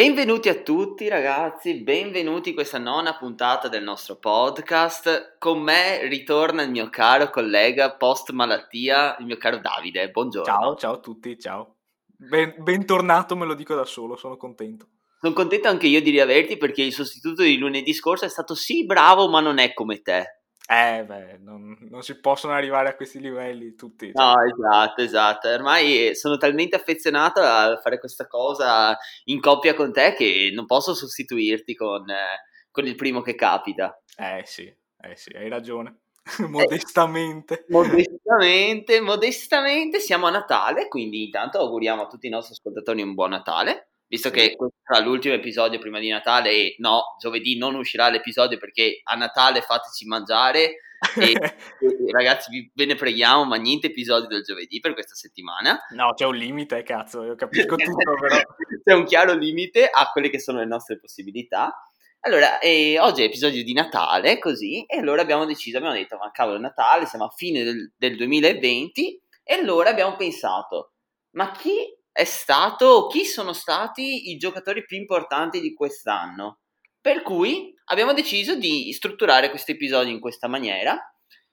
Benvenuti a tutti ragazzi, benvenuti in questa nona puntata del nostro podcast. Con me ritorna il mio caro collega post malattia, il mio caro Davide. Buongiorno. Ciao, ciao a tutti, ciao. Ben, bentornato, me lo dico da solo, sono contento. Sono contento anche io di riaverti perché il sostituto di lunedì scorso è stato sì bravo, ma non è come te. Eh, beh, non, non, si possono arrivare a questi livelli tutti. Cioè. No, esatto, esatto. Ormai sono talmente affezionato a fare questa cosa in coppia con te che non posso sostituirti con, eh, con il primo che capita. Eh sì, eh sì, hai ragione. modestamente. Eh, modestamente, modestamente siamo a Natale, quindi intanto auguriamo a tutti i nostri ascoltatori un buon Natale visto che questo sarà l'ultimo episodio prima di Natale e no, giovedì non uscirà l'episodio perché a Natale fateci mangiare e, e ragazzi ve ne preghiamo ma niente episodi del giovedì per questa settimana. No c'è un limite cazzo io capisco tutto però. C'è un chiaro limite a quelle che sono le nostre possibilità. Allora, eh, oggi è episodio di Natale, così, e allora abbiamo deciso, abbiamo detto, ma cavolo, Natale, siamo a fine del, del 2020, e allora abbiamo pensato, ma chi è stato, chi sono stati i giocatori più importanti di quest'anno. Per cui abbiamo deciso di strutturare questo episodio in questa maniera,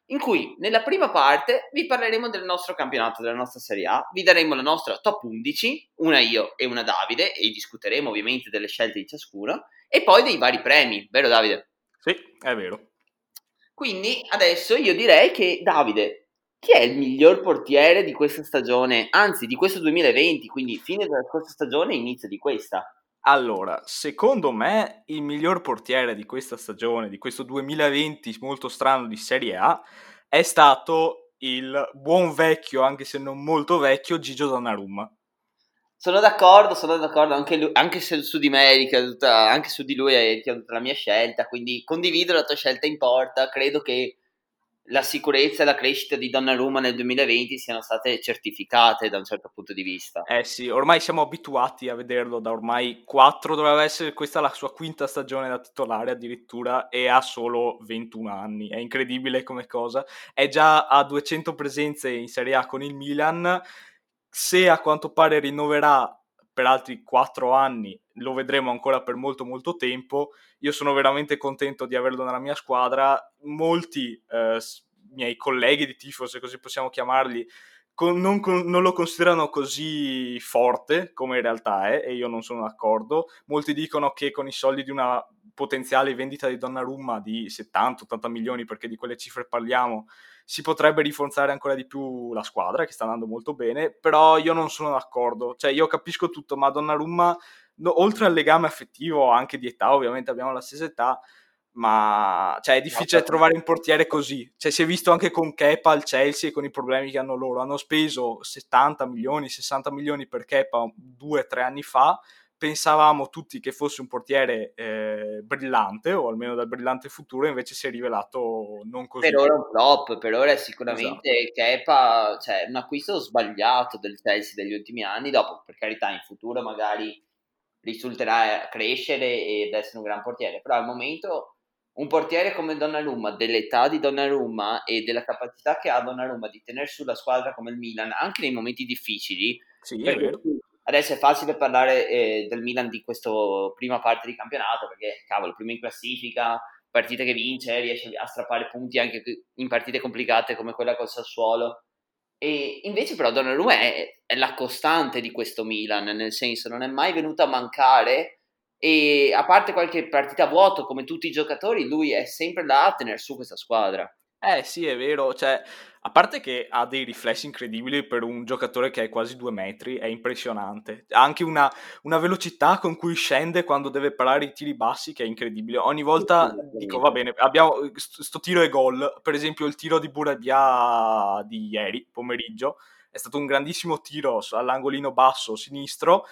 in cui nella prima parte vi parleremo del nostro campionato, della nostra Serie A, vi daremo la nostra top 11, una io e una Davide, e discuteremo ovviamente delle scelte di ciascuno, e poi dei vari premi, vero Davide? Sì, è vero. Quindi adesso io direi che Davide, chi è il miglior portiere di questa stagione, anzi di questo 2020, quindi fine della scorsa stagione e inizio di questa? Allora, secondo me il miglior portiere di questa stagione, di questo 2020 molto strano di Serie A, è stato il buon vecchio, anche se non molto vecchio, Gigio Donnarumma. Sono d'accordo, sono d'accordo, anche, lui, anche su di me, ricaduta, anche su di lui è ricaduta la mia scelta, quindi condivido la tua scelta in porta, credo che la sicurezza e la crescita di Donnarumma nel 2020 siano state certificate da un certo punto di vista. Eh sì, ormai siamo abituati a vederlo da ormai quattro, dovrebbe essere questa la sua quinta stagione da titolare addirittura e ha solo 21 anni, è incredibile come cosa, è già a 200 presenze in Serie A con il Milan, se a quanto pare rinnoverà per altri quattro anni, lo vedremo ancora per molto molto tempo. Io sono veramente contento di averlo nella mia squadra. Molti eh, miei colleghi di tifo, se così possiamo chiamarli, con, non, con, non, lo considerano così forte come in realtà è e io non sono d'accordo. Molti dicono che con i soldi di una potenziale vendita di Donnarumma di 70-80 milioni, perché di quelle cifre parliamo, si potrebbe rinforzare ancora di più la squadra che sta andando molto bene, però io non sono d'accordo, cioè io capisco tutto, ma Donnarumma, no, oltre al legame affettivo, anche di età, ovviamente abbiamo la stessa età, ma cioè, è difficile no, trovare un portiere così. Cioè, si è visto anche con Kepa al Chelsea e con i problemi che hanno loro. Hanno speso 70 milioni, 60 milioni per Kepa due o tre anni fa pensavamo tutti che fosse un portiere eh, brillante, o almeno dal brillante futuro, invece si è rivelato non così. Per ora è un flop, per ora è sicuramente esatto. Kepa, cioè un acquisto sbagliato del Chelsea degli ultimi anni, dopo per carità in futuro magari risulterà crescere ed essere un gran portiere, però al momento un portiere come Donnarumma, dell'età di Donnarumma e della capacità che ha Donnarumma di tenere sulla squadra come il Milan, anche nei momenti difficili, sì, è vero Adesso è facile parlare eh, del Milan di questa prima parte di campionato perché, cavolo, prima in classifica, partita che vince, riesce a strappare punti anche in partite complicate come quella col Sassuolo. E invece però Donnarumma è, è la costante di questo Milan, nel senso non è mai venuto a mancare e a parte qualche partita a vuoto come tutti i giocatori, lui è sempre là a tenere su questa squadra. Eh sì, è vero, cioè, a parte che ha dei riflessi incredibili per un giocatore che è quasi due metri, è impressionante. Ha anche una, una velocità con cui scende quando deve parare i tiri bassi che è incredibile. Ogni volta dico, va bene, abbiamo sto tiro e gol, per esempio il tiro di Buradia di ieri, pomeriggio, è stato un grandissimo tiro all'angolino basso sinistro,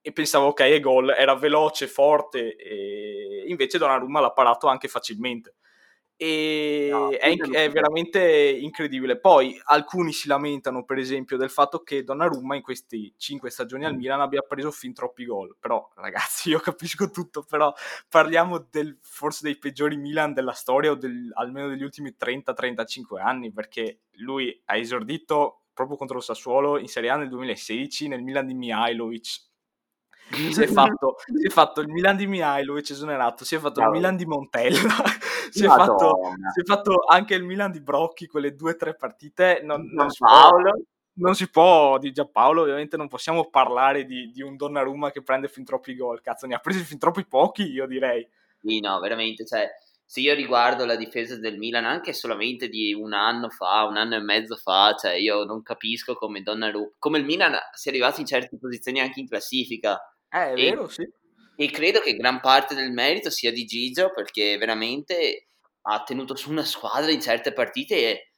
e pensavo ok è gol, era veloce, forte e invece Donnarumma l'ha parato anche facilmente e no, è, è, veramente incredibile. Poi alcuni si lamentano, per esempio, del fatto che Donnarumma in queste cinque stagioni al Milan abbia preso fin troppi gol. Però, ragazzi, io capisco tutto, però parliamo del, forse dei peggiori Milan della storia o del, almeno degli ultimi 30-35 anni, perché lui ha esordito proprio contro il Sassuolo in Serie A nel 2016 nel Milan di Mihailovic. Si, è fatto, si è fatto il Milan di Mihailovic esonerato, si è fatto il Milan di Montella, si è, fatto, si è, fatto, anche il Milan di Brocchi, quelle due o tre partite. Non, non, si può, non, si può, di Giampaolo, ovviamente non possiamo parlare di, di un Donnarumma che prende fin troppi gol, cazzo, ne ha presi fin troppi pochi, io direi. Sì, no, veramente, cioè se io riguardo la difesa del Milan anche solamente di un anno fa, un anno e mezzo fa, cioè io non capisco come Donnarumma, come il Milan sia arrivato in certe posizioni anche in classifica. Eh, è e, vero, sì. E credo che gran parte del merito sia di Gigio perché veramente ha tenuto su una squadra in certe partite, e,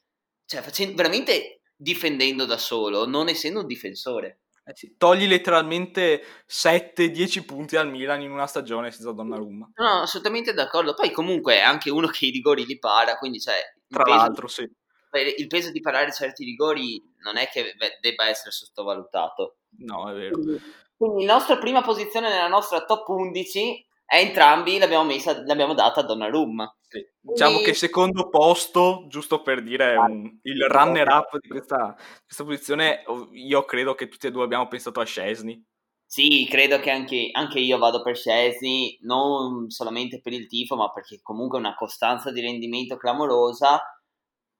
cioè facendo, veramente difendendo da solo, non essendo un difensore. Eh sì, togli letteralmente 7-10 punti al Milan in una stagione senza Donnarumma. No, assolutamente d'accordo. Poi comunque è anche uno che i rigori li para, quindi cioè... Tra l'altro, di, sì. Il peso di parare certi rigori non è che debba essere sottovalutato. No, è vero. Quindi, quindi la nostra prima posizione nella nostra top 11 è entrambi l'abbiamo, messa, l'abbiamo data a Donnarumma. Sì. Diciamo che secondo posto, giusto per dire un, il runner up di questa, questa, posizione, io credo che tutti e due abbiamo pensato a Scesni. Sì, credo che anche, anche, io vado per Scesni, non solamente per il tifo, ma perché comunque è una costanza di rendimento clamorosa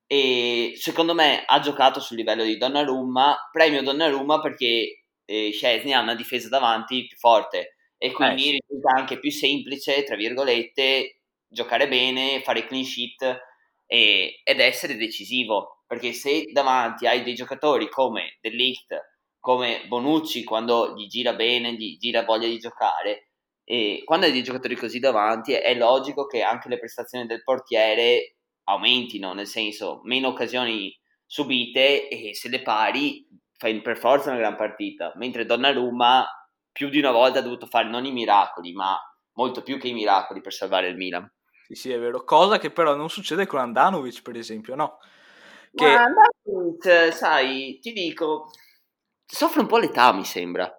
e secondo me ha giocato sul livello di Donnarumma, premio Donnarumma perché eh, Scesni ha una difesa davanti più forte e quindi eh, sì. risulta anche più semplice, tra virgolette, giocare bene, fare clean sheet e, ed essere decisivo. Perché se davanti hai dei giocatori come Delict, come Bonucci, quando gli gira bene, gli gira voglia di giocare, e quando hai dei giocatori così davanti è logico che anche le prestazioni del portiere aumentino, nel senso meno occasioni subite e se le pari fai per forza una gran partita, mentre Donnarumma più di una volta ha dovuto fare non i miracoli, ma molto più che i miracoli per salvare il Milan. Sì, sì, è vero. Cosa che però non succede con Andanovic, per esempio, no? Che... Ma Andanovic, sai, ti dico, soffre un po' l'età, mi sembra.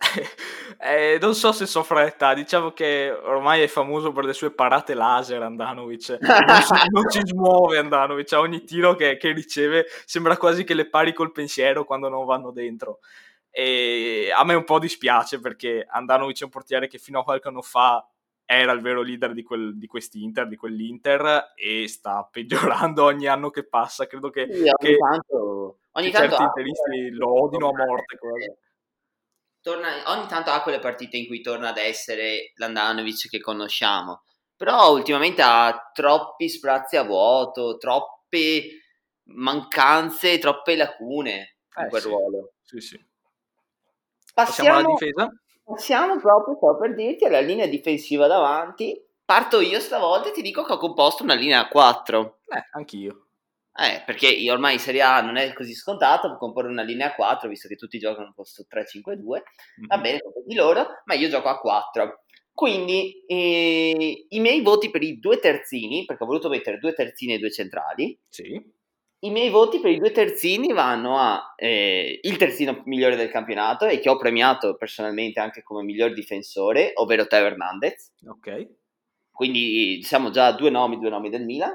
eh, non so se soffre l'età, diciamo che ormai è famoso per le sue parate laser Andanovic, non, ci smuove Andanovic, a ogni tiro che, che, riceve sembra quasi che le pari col pensiero quando non vanno dentro. E a me un po' dispiace perché Andanovic è un portiere che fino a qualche anno fa era il vero leader di, quel, di quest'Inter, di quell'Inter, e sta peggiorando ogni anno che passa. Credo che, sì, ogni che, tanto, ogni che tanto certi interisti lo odino a morte. Torna, ogni tanto ha quelle partite in cui torna ad essere l'Andanovic che conosciamo, però ultimamente ha troppi sprazzi a vuoto, troppe mancanze, troppe lacune in eh, quel sì. ruolo. Sì, sì. Passiamo, Passiamo alla difesa? Passiamo proprio, sto per dirti, alla linea difensiva davanti. Parto io stavolta e ti dico che ho composto una linea a 4. Eh, anch'io. Eh, perché ormai in Serie A non è così scontato comporre una linea a 4, visto che tutti giocano un posto 3-5-2. Mm-hmm. Va bene, di loro, ma io gioco a 4. Quindi eh, i miei voti per i due terzini, perché ho voluto mettere due terzini e due centrali. Sì. I miei voti per i due terzini vanno a eh, il terzino migliore del campionato e che ho premiato personalmente anche come miglior difensore, ovvero Teo Hernandez. Ok. Quindi siamo già a due nomi, due nomi del Milan.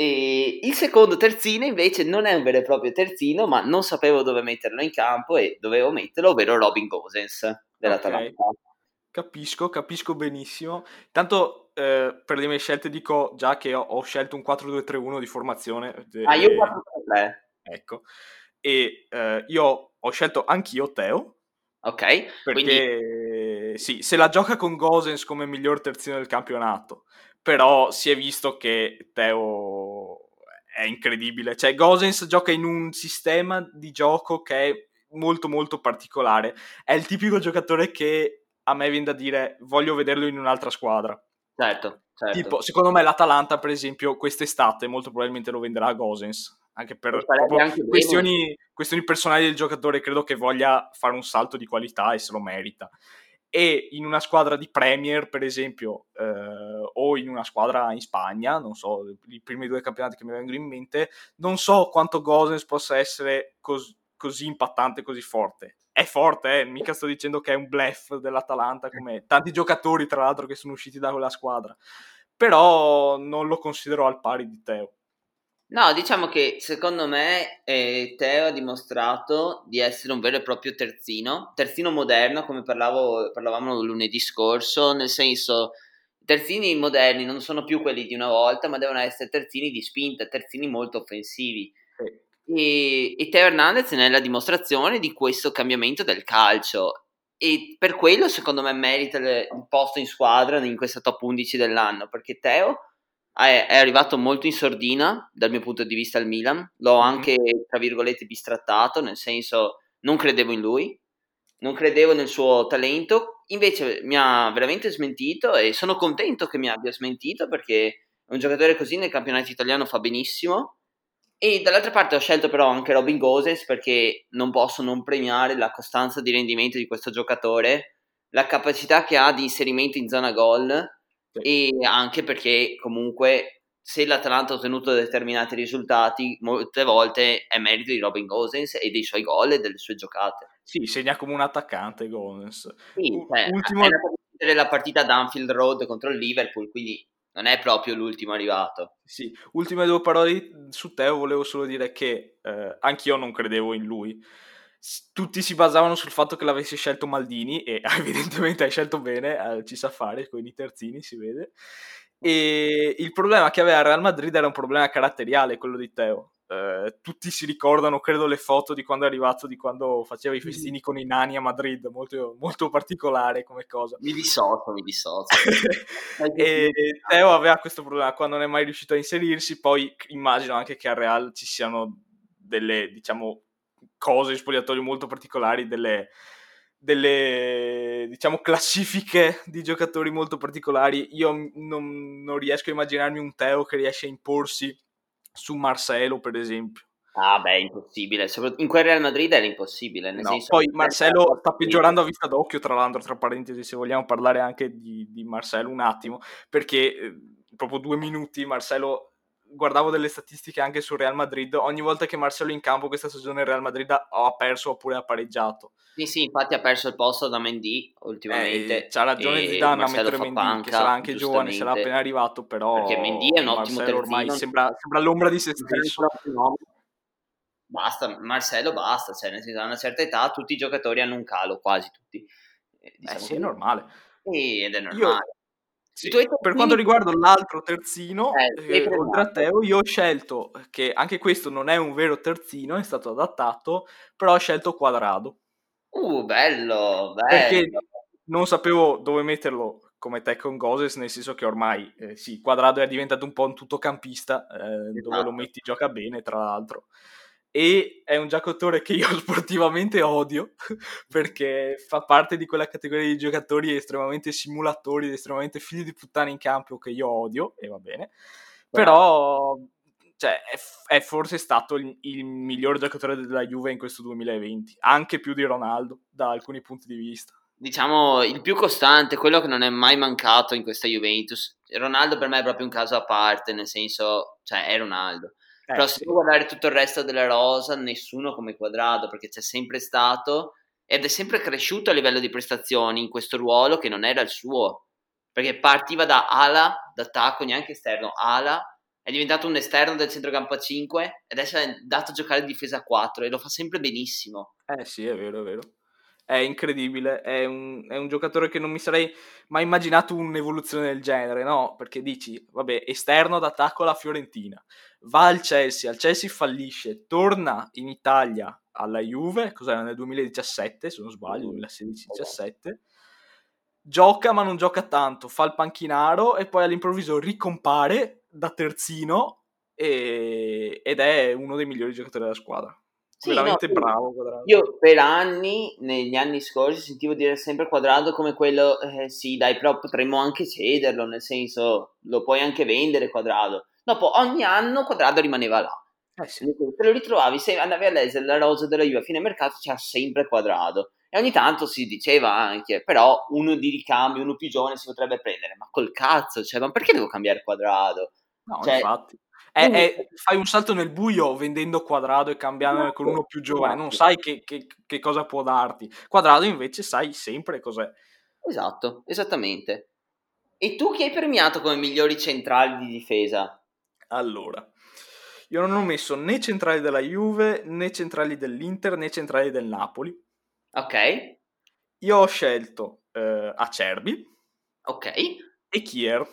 E il secondo terzino invece non è un vero e proprio terzino, ma non sapevo dove metterlo in campo e dovevo metterlo, ovvero Robin Gosens dell'Atalanta. Okay. Capisco, capisco benissimo. Tanto eh, per le mie scelte dico già che ho, ho scelto un 4-2-3-1 di formazione. Ah, io 4-3. Ecco. E eh, io ho scelto anch'io Teo. Ok. Perché quindi... sì, se la gioca con Gosens come miglior terzino del campionato, però si è visto che Teo è incredibile. Cioè, Gosens gioca in un sistema di gioco che è molto molto particolare. È il tipico giocatore che a me viene da dire voglio vederlo in un'altra squadra. Certo, certo. Tipo, secondo me l'Atalanta, per esempio, quest'estate molto probabilmente lo venderà a Gosens. Anche per anche questioni, questioni, personali del giocatore, credo che voglia fare un salto di qualità e se lo merita. E in una squadra di Premier, per esempio, eh, o in una squadra in Spagna, non so, i primi due campionati che mi vengono in mente, non so quanto Gosens possa essere cos- così impattante, così forte è forte, eh? mica sto dicendo che è un bluff dell'Atalanta come tanti giocatori tra l'altro che sono usciti da quella squadra, però non lo considero al pari di Teo. No, diciamo che secondo me eh, Teo ha dimostrato di essere un vero e proprio terzino, terzino moderno, come parlavo, parlavamo lunedì scorso, nel senso terzini moderni non sono più quelli di una volta, ma devono essere terzini di spinta, terzini molto offensivi. E, e Teo Hernandez è la dimostrazione di questo cambiamento del calcio e per quello secondo me merita il posto in squadra in questa top 11 dell'anno, perché Teo è, è, arrivato molto in sordina dal mio punto di vista al Milan, l'ho mm-hmm. anche tra virgolette bistrattato, nel senso non credevo in lui, non credevo nel suo talento, invece mi ha veramente smentito e sono contento che mi abbia smentito perché un giocatore così nel campionato italiano fa benissimo. E dall'altra parte ho scelto però anche Robin Goses perché non posso non premiare la costanza di rendimento di questo giocatore, la capacità che ha di inserimento in zona gol e anche perché comunque se l'Atalanta ha ottenuto determinati risultati, molte volte è merito di Robin Gosens e dei suoi gol e delle sue giocate. Sì, segna come un attaccante Gosens. Sì, cioè, Ultimo... è la partita ad Anfield Road contro il Liverpool, quindi non è proprio l'ultimo arrivato. Sì, ultime due parole su Teo, volevo solo dire che eh, anch'io non credevo in lui tutti si basavano sul fatto che l'avessi scelto Maldini e evidentemente hai scelto bene, eh, ci sa fare con i terzini, si vede. E il problema che aveva Real Madrid era un problema caratteriale, quello di Teo. Uh, tutti si ricordano, credo, le foto di quando è arrivato, di quando faceva i festini con i nani a Madrid, molto, molto particolare come cosa. Mi dissocio, mi dissocio. e Teo aveva questo problema quando non è mai riuscito a inserirsi, poi immagino anche che a Real ci siano delle, diciamo, cose in spogliatoio molto particolari, delle, delle diciamo classifiche di giocatori molto particolari. Io non, non, riesco a immaginarmi un Teo che riesce a imporsi su Marcelo, per esempio. Ah, beh, impossibile. In quel Real Madrid era impossibile. Nel no, senso poi Marcelo sta peggiorando a vista d'occhio, tra l'altro, tra parentesi, se vogliamo parlare anche di, di Marcelo un attimo, perché eh, proprio due minuti Marcelo guardavo delle statistiche anche sul Real Madrid, ogni volta che Marcelo è in campo questa stagione il Real Madrid ha perso oppure ha pareggiato. Sì, sì, infatti ha perso il posto da Mendy ultimamente. Eh, c'ha ragione Zidane a mettere Mendy, panca, che sarà anche giovane, sarà appena arrivato, però... Perché Mendy è un ottimo terzino. ormai sembra, sembra, l'ombra di se stesso. Basta, Marcelo basta, cioè nel senso a una certa età tutti i giocatori hanno un calo, quasi tutti. Eh, diciamo eh sì, è normale. Sì, ed è normale. Io sì. Per quanto riguarda l'altro terzino, eh, eh, oltre a Teo, io ho scelto che anche questo non è un vero terzino, è stato adattato, però ho scelto Quadrado. Uh, bello, bello. Perché non sapevo dove metterlo come te con Goses, nel senso che ormai eh, sì, Quadrado è diventato un po' un tuttocampista, eh, esatto. dove lo esatto. metti gioca bene, tra l'altro e è un giocatore che io sportivamente odio perché fa parte di quella categoria di giocatori estremamente simulatori, estremamente figli di puttana in campo che io odio e va bene. Però cioè, è, è, forse stato il, il, miglior giocatore della Juve in questo 2020, anche più di Ronaldo da alcuni punti di vista. Diciamo il più costante, quello che non è mai mancato in questa Juventus. Ronaldo per me è proprio un caso a parte, nel senso, cioè è Ronaldo eh, Però se devo guardare tutto il resto della rosa, nessuno come quadrato, perché c'è sempre stato ed è sempre cresciuto a livello di prestazioni in questo ruolo che non era il suo. Perché partiva da ala, da attacco, neanche esterno, ala, è diventato un esterno del centrocampo a 5 e adesso è dato a giocare difesa a 4 e lo fa sempre benissimo. Eh sì, è vero, è vero è incredibile, è un, è un, giocatore che non mi sarei mai immaginato un'evoluzione del genere, no? Perché dici, vabbè, esterno d'attacco alla Fiorentina, va al Chelsea, al Chelsea fallisce, torna in Italia alla Juve, cos'era nel 2017 se non sbaglio, 2016-17, gioca ma non gioca tanto, fa il panchinaro e poi all'improvviso ricompare da terzino e, ed è uno dei migliori giocatori della squadra. Sì, veramente no, bravo Quadrado. Io per anni, negli anni scorsi, sentivo dire sempre Quadrado come quello, eh, sì dai, però potremmo anche cederlo, nel senso lo puoi anche vendere Quadrado. Dopo ogni anno Quadrado rimaneva là. Eh sì. Te lo ritrovavi, se andavi a leggere la rosa della Juve a fine mercato c'era sempre Quadrado. E ogni tanto si diceva anche, però uno di ricambio, uno più giovane si potrebbe prendere, ma col cazzo, cioè, ma perché devo cambiare Quadrado? No, cioè, infatti. È, è, fai un salto nel buio vendendo Quadrado e cambiando con uno più giovane, non sai che, che, che, cosa può darti. Quadrado invece sai sempre cos'è. Esatto, esattamente. E tu chi hai premiato come migliori centrali di difesa? Allora, io non ho messo né centrali della Juve, né centrali dell'Inter, né centrali del Napoli. Ok. Io ho scelto eh, Acerbi. Ok. E Kier.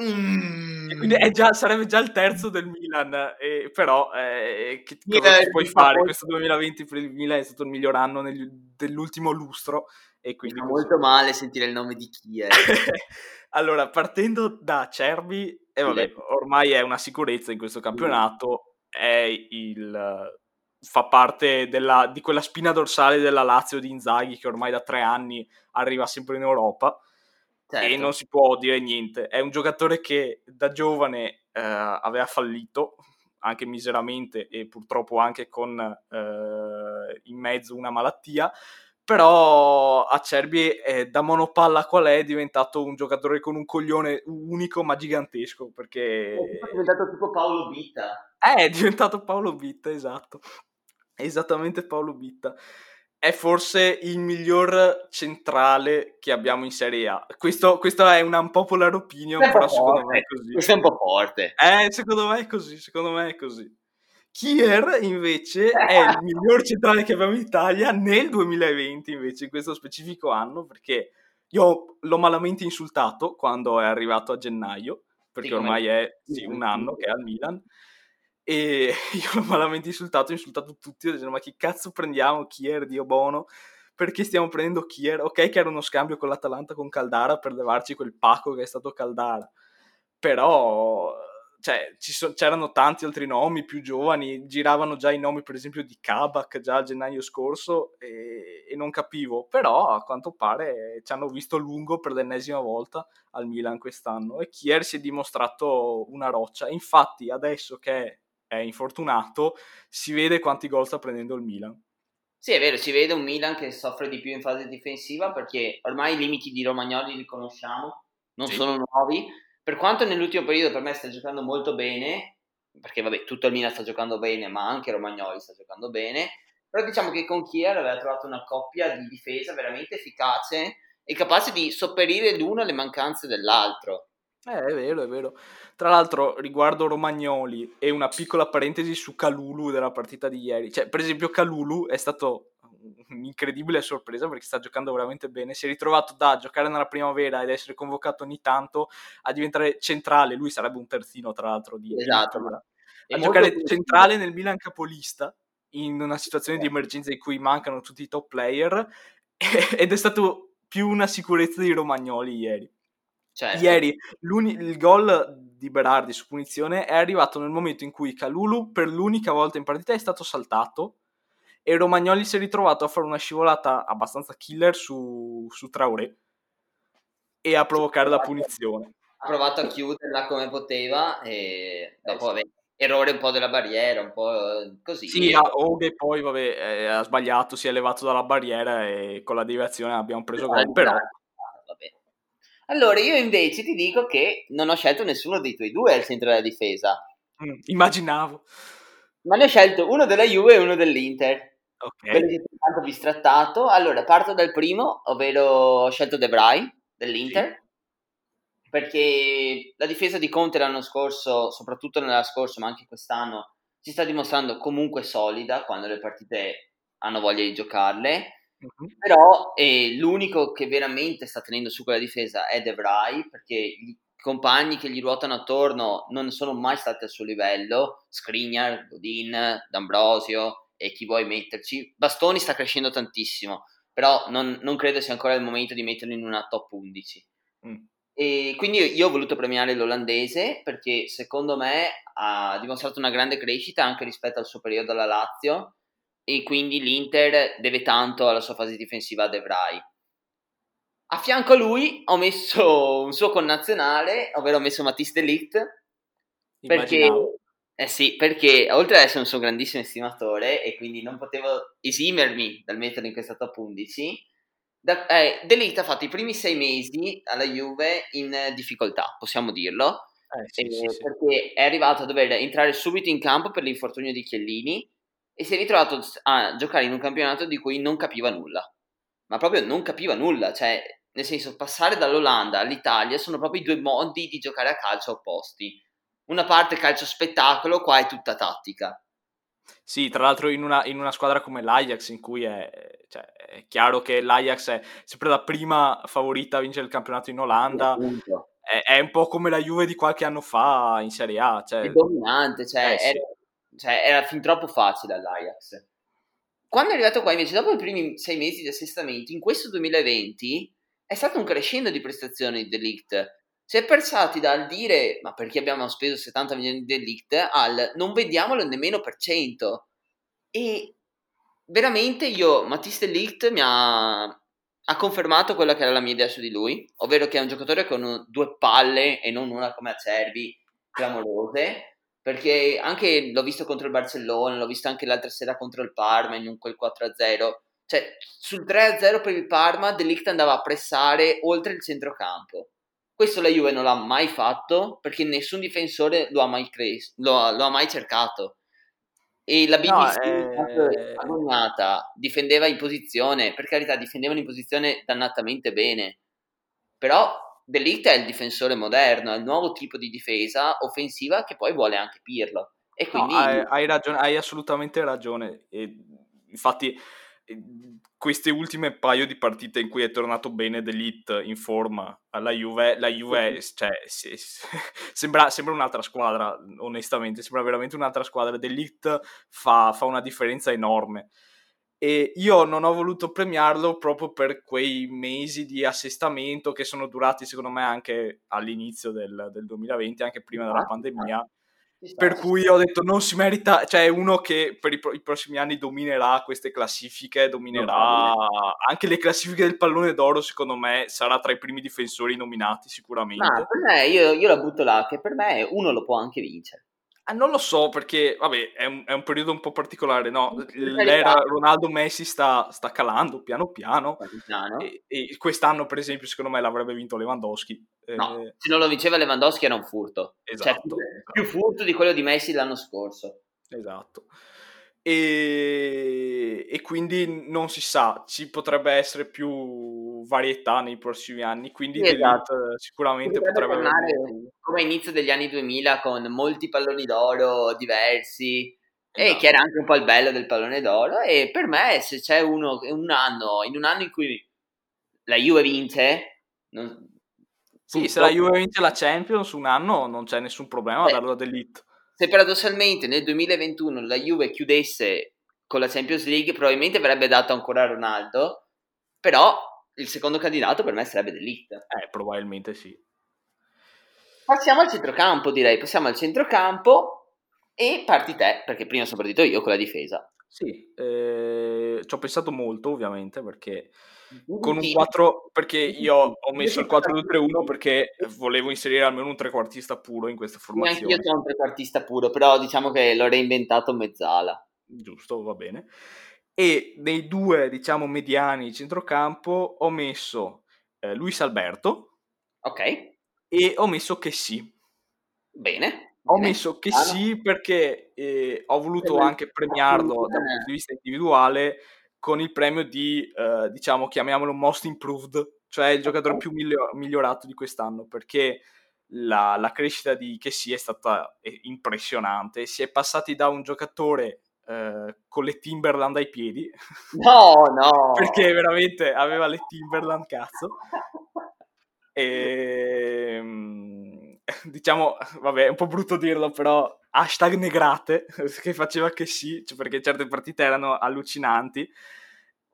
Mm. E quindi già, sarebbe già il terzo del Milan, eh, però eh, che cosa puoi fare? Questo 2020 per il Milan è stato il miglior anno negli, dell'ultimo lustro e quindi... Fa molto male sentire il nome di Kier. allora, partendo da Cerbi, e vabbè, ormai è una sicurezza in questo campionato, è il fa parte della, di quella spina dorsale della Lazio di Inzaghi che ormai da tre anni arriva sempre in Europa certo. e non si può dire niente. È un giocatore che da giovane eh, aveva fallito anche miseramente e purtroppo anche con eh, in mezzo una malattia però Acerbi eh, da monopalla qual è, è diventato un giocatore con un coglione unico ma gigantesco perché è diventato tipo Paolo Bitta eh, è diventato Paolo Bitta esatto esattamente Paolo Bitta è forse il miglior centrale che abbiamo in Serie A. Questo, questa è una unpopular opinion, è però secondo me è così. Questo è un po' forte. Eh, secondo me è così, secondo me è così. Kier invece è il miglior centrale che abbiamo in Italia nel 2020 invece in questo specifico anno perché io l'ho malamente insultato quando è arrivato a gennaio perché sì, ormai è sì, un anno che è al Milan e io l'ho malamente insultato, ho insultato tutti dicendo ma che cazzo prendiamo? Kier, Dio Bono perché stiamo prendendo Kier? Ok che era uno scambio con l'Atalanta con Caldara per levarci quel pacco che è stato Caldara però cioè, so, c'erano tanti altri nomi più giovani, giravano già i nomi per esempio di Kabak già a gennaio scorso e, e, non capivo, però a quanto pare ci hanno visto lungo per l'ennesima volta al Milan quest'anno e Kier si è dimostrato una roccia, infatti adesso che è infortunato si vede quanti gol sta prendendo il Milan. Sì, è vero, si vede un Milan che soffre di più in fase difensiva perché ormai i limiti di Romagnoli li conosciamo, non sì. sono nuovi per quanto nell'ultimo periodo per me sta giocando molto bene, perché vabbè, tutto il Milan sta giocando bene, ma anche Romagnoli sta giocando bene, però diciamo che con Kier aveva trovato una coppia di difesa veramente efficace e capace di sopperire l'uno alle mancanze dell'altro. Eh, è vero, è vero. Tra l'altro, riguardo Romagnoli e una piccola parentesi su Calulu della partita di ieri. Cioè, per esempio, Calulu è stato un'incredibile sorpresa perché sta giocando veramente bene. Si è ritrovato da giocare nella primavera ed essere convocato ogni tanto a diventare centrale. Lui sarebbe un terzino, tra l'altro, di esatto. a giocare centrale nel Milan capolista in una situazione di emergenza in cui mancano tutti i top player ed è stato più una sicurezza di Romagnoli ieri. Certo. Ieri il gol di Berardi su punizione è arrivato nel momento in cui Calulu per l'unica volta in partita è stato saltato e Romagnoli si è ritrovato a fare una scivolata abbastanza killer su, su Traoré e a provocare la punizione. Ha provato a chiuderla come poteva e dopo vabbè, errore un po' della barriera, un po' così. Sì, Oghe poi vabbè, eh, ha sbagliato, si è levato dalla barriera e con la deviazione abbiamo preso gol, però... Vabbè. Allora io invece ti dico che non ho scelto nessuno dei tuoi due al centro della difesa. Mm, immaginavo. Ma ne ho scelto uno della Juve e uno dell'Inter. Ok. Quello che tanto bistrattato. Allora, parto dal primo, ovvero ho scelto De Vrij dell'Inter. Sì. Perché la difesa di Conte l'anno scorso, soprattutto nell'anno scorso, ma anche quest'anno, si sta dimostrando comunque solida quando le partite hanno voglia di giocarle. Uh-huh. Però eh, l'unico che veramente sta tenendo su quella difesa è De Vrij, perché i compagni che gli ruotano attorno non sono mai stati al suo livello. Skriniar, Godin, D'Ambrosio, e chi vuoi metterci. Bastoni sta crescendo tantissimo, però non, non credo sia ancora il momento di metterlo in una top 11. Mm. E quindi io ho voluto premiare l'olandese perché secondo me ha dimostrato una grande crescita anche rispetto al suo periodo alla Lazio e quindi l'Inter deve tanto alla sua fase difensiva a De Vrij. A fianco a lui ho messo un suo connazionale, ovvero ho messo Matisse Delict, perché eh sì, perché oltre ad essere un suo grandissimo estimatore e quindi non potevo esimermi dal metterlo in questa top 11, da, eh, Delite ha fatto i primi sei mesi alla Juve in difficoltà, possiamo dirlo, eh, sì, eh, sì, perché è arrivato a dover entrare subito in campo per l'infortunio di Chiellini e si è ritrovato a giocare in un campionato di cui non capiva nulla, ma proprio non capiva nulla, cioè nel senso passare dall'Olanda all'Italia sono proprio i due modi di giocare a calcio opposti una parte calcio spettacolo, qua è tutta tattica. Sì, tra l'altro in una, in una squadra come l'Ajax, in cui è, cioè, è, chiaro che l'Ajax è sempre la prima favorita a vincere il campionato in Olanda, è, è, un po' come la Juve di qualche anno fa in Serie A. Cioè... È dominante, cioè, eh, sì. era, cioè, era fin troppo facile all'Ajax. Quando è arrivato qua invece, dopo i primi sei mesi di assestamento, in questo 2020 è stato un crescendo di prestazioni Delict. Si è passati dal dire ma perché abbiamo speso 70 milioni di Delict al non vediamolo nemmeno per cento. E veramente io, Matisse Delict mi ha, ha confermato quella che era la mia idea su di lui, ovvero che è un giocatore con due palle e non una come Acerbi, clamorose perché anche l'ho visto contro il Barcellona, l'ho visto anche l'altra sera contro il Parma in quel 4-0. Cioè, sul 3-0 per il Parma, Delict andava a pressare oltre il centrocampo. Questo la Juve non l'ha mai fatto perché nessun difensore lo ha mai, cres- lo ha, lo ha mai cercato. E la BBC no, eh... agognata difendeva in posizione, per carità, difendevano in posizione dannatamente bene. Però Delict è il difensore moderno, è il nuovo tipo di difesa offensiva che poi vuole anche Pirlo. E quindi... No, hai, hai, ragione, hai assolutamente ragione. E, infatti, queste ultime paio di partite in cui è tornato bene D'Elite in forma alla Juve, la Juve cioè, sì, sì, sembra, sembra, un'altra squadra, onestamente, sembra veramente un'altra squadra. D'Elite fa, fa una differenza enorme e io non ho voluto premiarlo proprio per quei mesi di assestamento che sono durati secondo me anche all'inizio del, del 2020, anche prima della pandemia. Per cui ho detto non si merita, cioè è uno che per i, pro- i prossimi anni dominerà queste classifiche, dominerà anche le classifiche del pallone d'oro, secondo me sarà tra i primi difensori nominati sicuramente. Ma per me, io, io la butto là, che per me uno lo può anche vincere. Ah, non lo so perché, vabbè, è un, è un, periodo un po' particolare, no? L'era Ronaldo-Messi sta, sta calando piano piano, piano. E, e, quest'anno, per esempio, secondo me l'avrebbe vinto Lewandowski. No, eh... se non lo vinceva Lewandowski era un furto. Esatto. Cioè, più, più furto di quello di Messi l'anno scorso. Esatto. E, e, quindi non si sa, ci potrebbe essere più varietà nei prossimi anni, quindi sì, esatto. sicuramente potrebbe, potrebbe tornare come inizio degli anni 2000 con molti palloni d'oro diversi esatto. e che era anche un po' il bello del pallone d'oro e per me se c'è uno, un anno, in un anno in cui la Juve vince non... sì, se la Juve vince la Champions un anno non c'è nessun problema a darlo dell'Elite se paradossalmente nel 2021 la Juve chiudesse con la Champions League, probabilmente avrebbe dato ancora a Ronaldo, però il secondo candidato per me sarebbe D'Elite. Eh, probabilmente sì. Passiamo al centrocampo, direi. Passiamo al centrocampo e parti te, perché prima sono partito io con la difesa. Sì, eh, ci ho pensato molto ovviamente perché con un 4 perché io ho messo il 4-2-3-1 perché volevo inserire almeno un trequartista puro in questa formazione. Io sono un trequartista puro, però diciamo che l'ho reinventato mezzala. Giusto, va bene. E nei due, diciamo, mediani centrocampo ho messo eh, Luis Alberto. Ok. E ho messo che sì. Bene. Ho messo che sì perché eh, ho voluto anche premiarlo dal punto di vista individuale con il premio di, eh, diciamo, chiamiamolo most improved, cioè il giocatore più miglior- migliorato di quest'anno, perché la, la crescita di Kessie è stata eh, impressionante. Si è passati da un giocatore eh, con le Timberland ai piedi. No, no! perché veramente aveva le Timberland, cazzo. E ehm, diciamo, vabbè, è un po' brutto dirlo, però hashtag negrate, che faceva che sì, cioè perché certe partite erano allucinanti,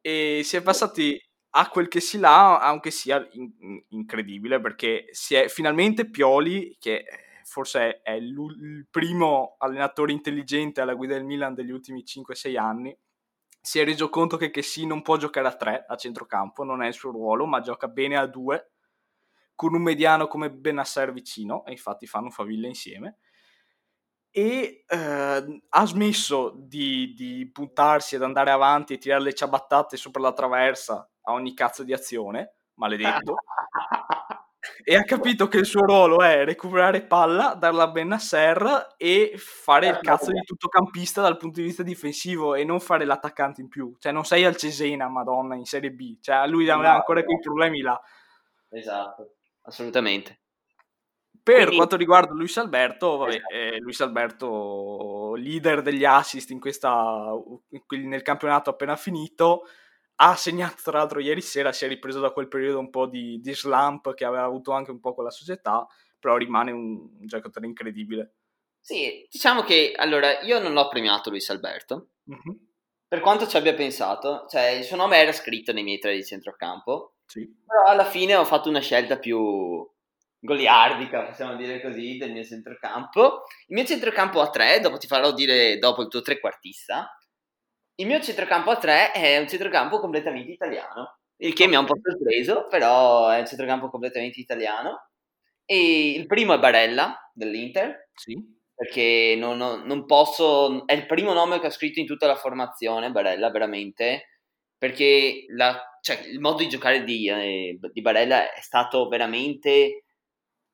e si è passati a quel che si là, anche sia in- incredibile, perché si è finalmente Pioli, che forse è il primo allenatore intelligente alla guida del Milan degli ultimi 5-6 anni, si è reso conto che Kessi non può giocare a 3 a centrocampo, non è il suo ruolo, ma gioca bene a 2, con un mediano come Benasser vicino, e infatti fanno faville insieme. E eh, ha smesso di, di, puntarsi ad andare avanti e tirare le ciabattate sopra la traversa a ogni cazzo di azione, maledetto, e ha capito che il suo ruolo è recuperare palla, darla a Benasser e fare il cazzo di tuttocampista dal punto di vista difensivo e non fare l'attaccante in più, cioè non sei al Cesena, madonna, in Serie B, cioè lui ha ancora quei problemi là. Esatto, assolutamente Per Quindi... quanto riguarda Luis Alberto, vabbè, esatto. eh, Luis Alberto, leader degli assist in questa, nel campionato appena finito, ha segnato tra l'altro ieri sera, si è ripreso da quel periodo un po' di, di slump che aveva avuto anche un po' con la società, però rimane un, un giocatore incredibile. Sì, diciamo che allora io non l'ho premiato Luis Alberto, mm-hmm. per quanto ci abbia pensato, cioè il suo nome era scritto nei miei tre di centrocampo, sì. però alla fine ho fatto una scelta più goliardica, possiamo dire così, del mio centrocampo. Il mio centrocampo a tre, dopo ti farò dire dopo il tuo trequartista, il mio centrocampo a tre è un centrocampo completamente italiano, il che mi ha un po' sorpreso, però è un centrocampo completamente italiano. E il primo è Barella dell'Inter. Sì. Perché non, non, non posso. È il primo nome che ho scritto in tutta la formazione, Barella, veramente. Perché la, cioè, il modo di giocare di, eh, di Barella è stato veramente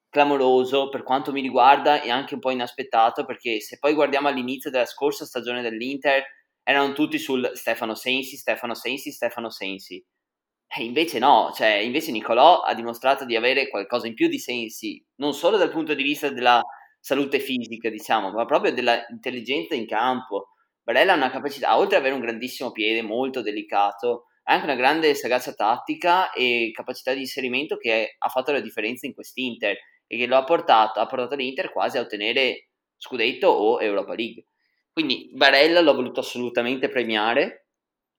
clamoroso per quanto mi riguarda e anche un po' inaspettato perché se poi guardiamo all'inizio della scorsa stagione dell'Inter erano tutti sul Stefano Sensi, Stefano Sensi, Stefano Sensi. E invece no, cioè invece Nicolò ha dimostrato di avere qualcosa in più di Sensi, non solo dal punto di vista della salute fisica, diciamo, ma proprio dell'intelligenza in campo. Barella ha una capacità, oltre ad avere un grandissimo piede molto delicato, ha anche una grande sagacia tattica e capacità di inserimento che ha fatto la differenza in quest'Inter e che lo ha portato, ha portato l'Inter quasi a ottenere scudetto o Europa League. Quindi Barella l'ho voluto assolutamente premiare.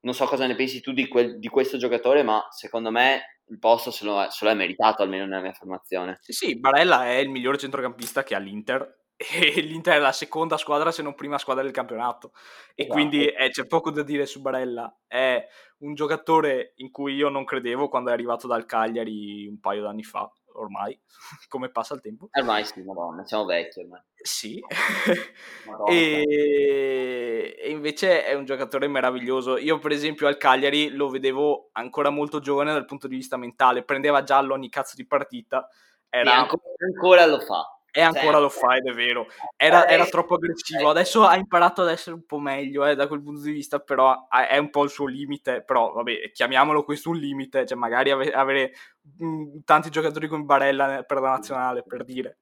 Non so cosa ne pensi tu di, quel, di questo giocatore, ma secondo me il posto se lo, se lo è meritato almeno nella mia formazione. Sì, sì, Barella è il migliore centrocampista che ha l'Inter e l'Inter è la seconda squadra se non prima squadra del campionato e esatto. quindi eh, c'è poco da dire su Barella è un giocatore in cui io non credevo quando è arrivato dal Cagliari un paio d'anni fa ormai, come passa il tempo. Ormai sì, madonna, siamo vecchi ormai. Sì, e... e... invece è un giocatore meraviglioso. Io per esempio al Cagliari lo vedevo ancora molto giovane dal punto di vista mentale, prendeva giallo ogni cazzo di partita. Era... Ancora, ancora lo fa e ancora lo fa ed è vero. Era, era troppo aggressivo. Adesso ha imparato ad essere un po' meglio eh, da quel punto di vista, però è un po' il suo limite. Però, vabbè, chiamiamolo questo un limite. Cioè, magari ave- avere mh, mm, tanti giocatori come Barella per la nazionale, per dire.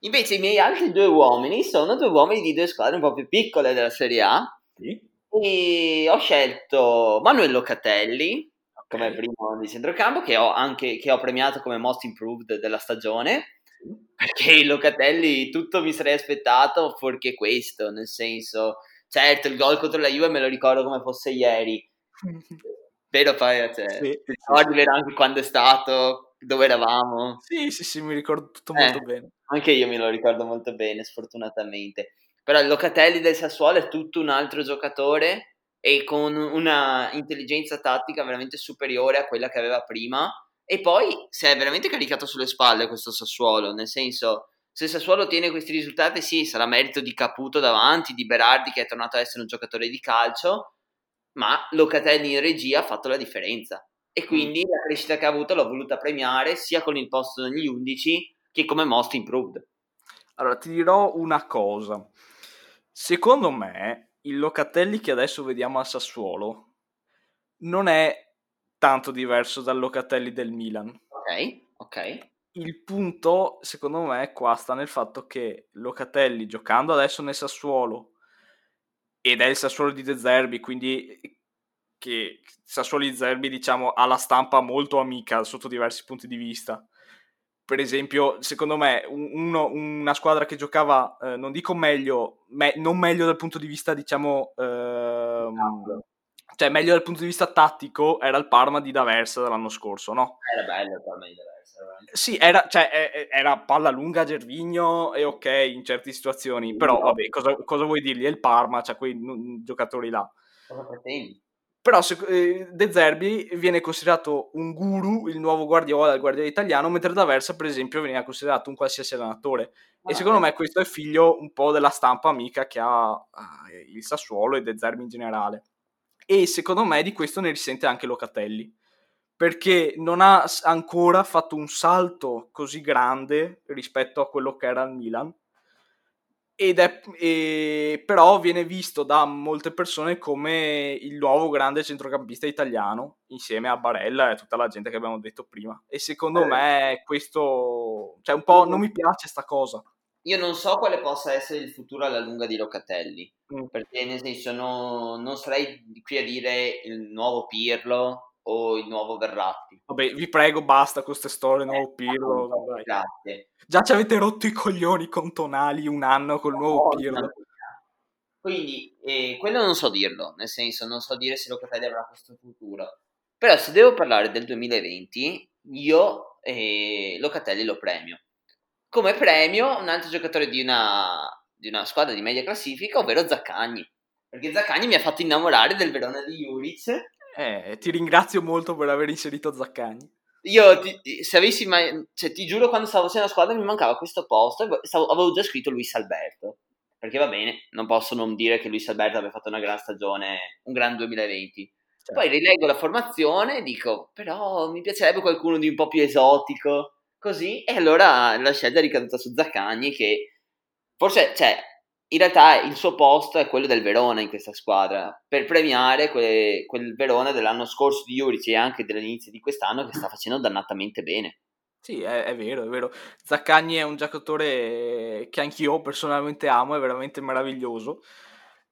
Invece i miei altri due uomini sono due uomini di due squadre un po' più piccole della Serie A. Sì. E ho scelto Manuel Locatelli okay. come primo di centrocampo, che ho, anche, che ho premiato come most improved della stagione perché i Locatelli tutto mi sarei aspettato fuorché questo, nel senso, certo il gol contro la Juve me lo ricordo come fosse ieri, però poi cioè, sì, ricordi sì. anche quando è stato, dove eravamo. Sì, sì, sì, mi ricordo tutto molto eh, bene. Anche io me lo ricordo molto bene, sfortunatamente. Però il Locatelli del Sassuolo è tutto un altro giocatore e con una intelligenza tattica veramente superiore a quella che aveva prima e poi si è veramente caricato sulle spalle questo Sassuolo, nel senso, se Sassuolo ottiene questi risultati, sì, sarà merito di Caputo davanti, di Berardi che è tornato ad essere un giocatore di calcio, ma Locatelli in regia ha fatto la differenza. E quindi mm. la crescita che ha avuto l'ho voluta premiare sia con il posto negli 11 che come most improved. Allora, ti dirò una cosa. Secondo me, il Locatelli che adesso vediamo a Sassuolo non è tanto diverso dal Locatelli del Milan. Ok, ok. Il punto, secondo me, qua sta nel fatto che Locatelli, giocando adesso nel Sassuolo, ed è il Sassuolo di De Zerbi, quindi che Sassuolo di Zerbi, diciamo, ha la stampa molto amica sotto diversi punti di vista. Per esempio, secondo me, uno, una squadra che giocava, eh, non dico meglio, me, non meglio dal punto di vista, diciamo, ehm, cioè meglio dal punto di vista tattico era il Parma di D'Aversa dell'anno scorso, no? Era bello il Parma di D'Aversa. Sì, era, cioè, era palla lunga Gervigno e ok in certe situazioni, però vabbè, cosa, cosa vuoi dirgli? È il Parma, cioè quei n- giocatori là. Cosa pretendi? Però se, eh, De Zerbi viene considerato un guru, il nuovo Guardiola, il Guardiola italiano, mentre D'Aversa per esempio veniva considerato un qualsiasi allenatore. Ah, e secondo eh. me questo è figlio un po' della stampa amica che ha eh, il Sassuolo e De Zerbi in generale e secondo me di questo ne risente anche Locatelli perché non ha ancora fatto un salto così grande rispetto a quello che era il Milan ed è, e, però viene visto da molte persone come il nuovo grande centrocampista italiano, insieme a Barella e tutta la gente che abbiamo detto prima. E secondo eh. me questo, cioè un po' non mi piace sta cosa. Io non so quale possa essere il futuro alla lunga di Locatelli, mm. perché nel senso no, non sarei qui a dire il nuovo Pirlo o il nuovo Verratti. Vabbè, vi prego, basta con queste storie, eh, nuovo Pirlo. Grazie. Già ci avete rotto i coglioni con Tonali un anno col nuovo oh, Pirlo. Quindi, eh, quello non so dirlo, nel senso, non so dire se Locatelli avrà questo futuro. Però se devo parlare del 2020, io eh, Locatelli lo premio. Come premio un altro giocatore di una, di una squadra di media classifica, ovvero Zaccagni. Perché Zaccagni mi ha fatto innamorare del Verona di Juric. Eh, ti ringrazio molto per aver inserito Zaccagni. Io, ti, se avessi mai, cioè, ti giuro, quando stavo facendo la squadra mi mancava questo posto. Stavo, avevo già scritto Luis Alberto. Perché va bene, non posso non dire che Luis Alberto abbia fatto una gran stagione, un gran 2020. Certo. Poi rileggo la formazione e dico, però mi piacerebbe qualcuno di un po' più esotico, così. E allora la scelta è ricaduta su Zaccagni, che forse, cioè, in realtà il suo posto è quello del Verona in questa squadra, per premiare que- quel Verona dell'anno scorso di Juric e anche dell'inizio di quest'anno che sta facendo dannatamente bene. Sì, è, è, vero, è vero. Zaccagni è un giocatore che anch'io personalmente amo, è veramente meraviglioso.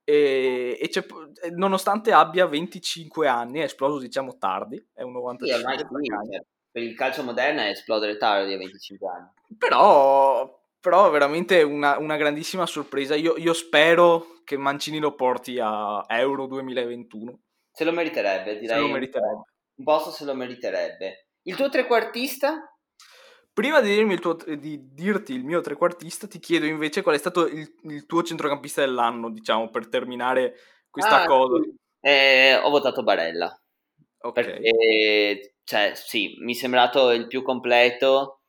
E, e nonostante abbia 25 anni, è esploso diciamo tardi, è un 95 sì, per il calcio moderno è esplodere tardi a 25 anni. Però però veramente una, una grandissima sorpresa. Io, io, spero che Mancini lo porti a Euro 2021. Se lo meriterebbe, direi. Se lo meriterebbe. Un posto se lo meriterebbe. Il tuo trequartista? Prima di, il tuo, di, dirti il mio trequartista, ti chiedo invece qual è stato il, il tuo centrocampista dell'anno, diciamo, per terminare questa ah, cosa. Eh, ho votato Barella. Ok. Perché, cioè, sì, mi è sembrato il più completo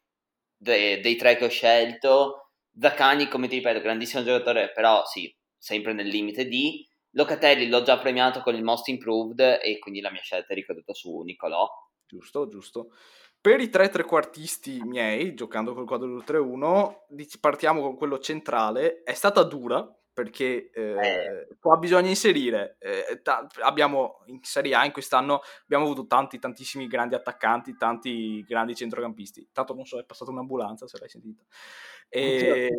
dei, dei tre che ho scelto. Zaccani, come ti ripeto, grandissimo giocatore, però sì, sempre nel limite di. Locatelli l'ho già premiato con il Most Improved e quindi la mia scelta è ricaduta su Nicolò. Giusto, giusto. Per i tre trequartisti miei, giocando col quadro 4-3-1, partiamo con quello centrale. È stata dura, perché eh, eh. qua bisogna inserire, eh, ta- abbiamo in Serie A in quest'anno abbiamo avuto tanti, tantissimi grandi attaccanti, tanti grandi centrocampisti, tanto non so, è passata un'ambulanza se l'hai sentita. E...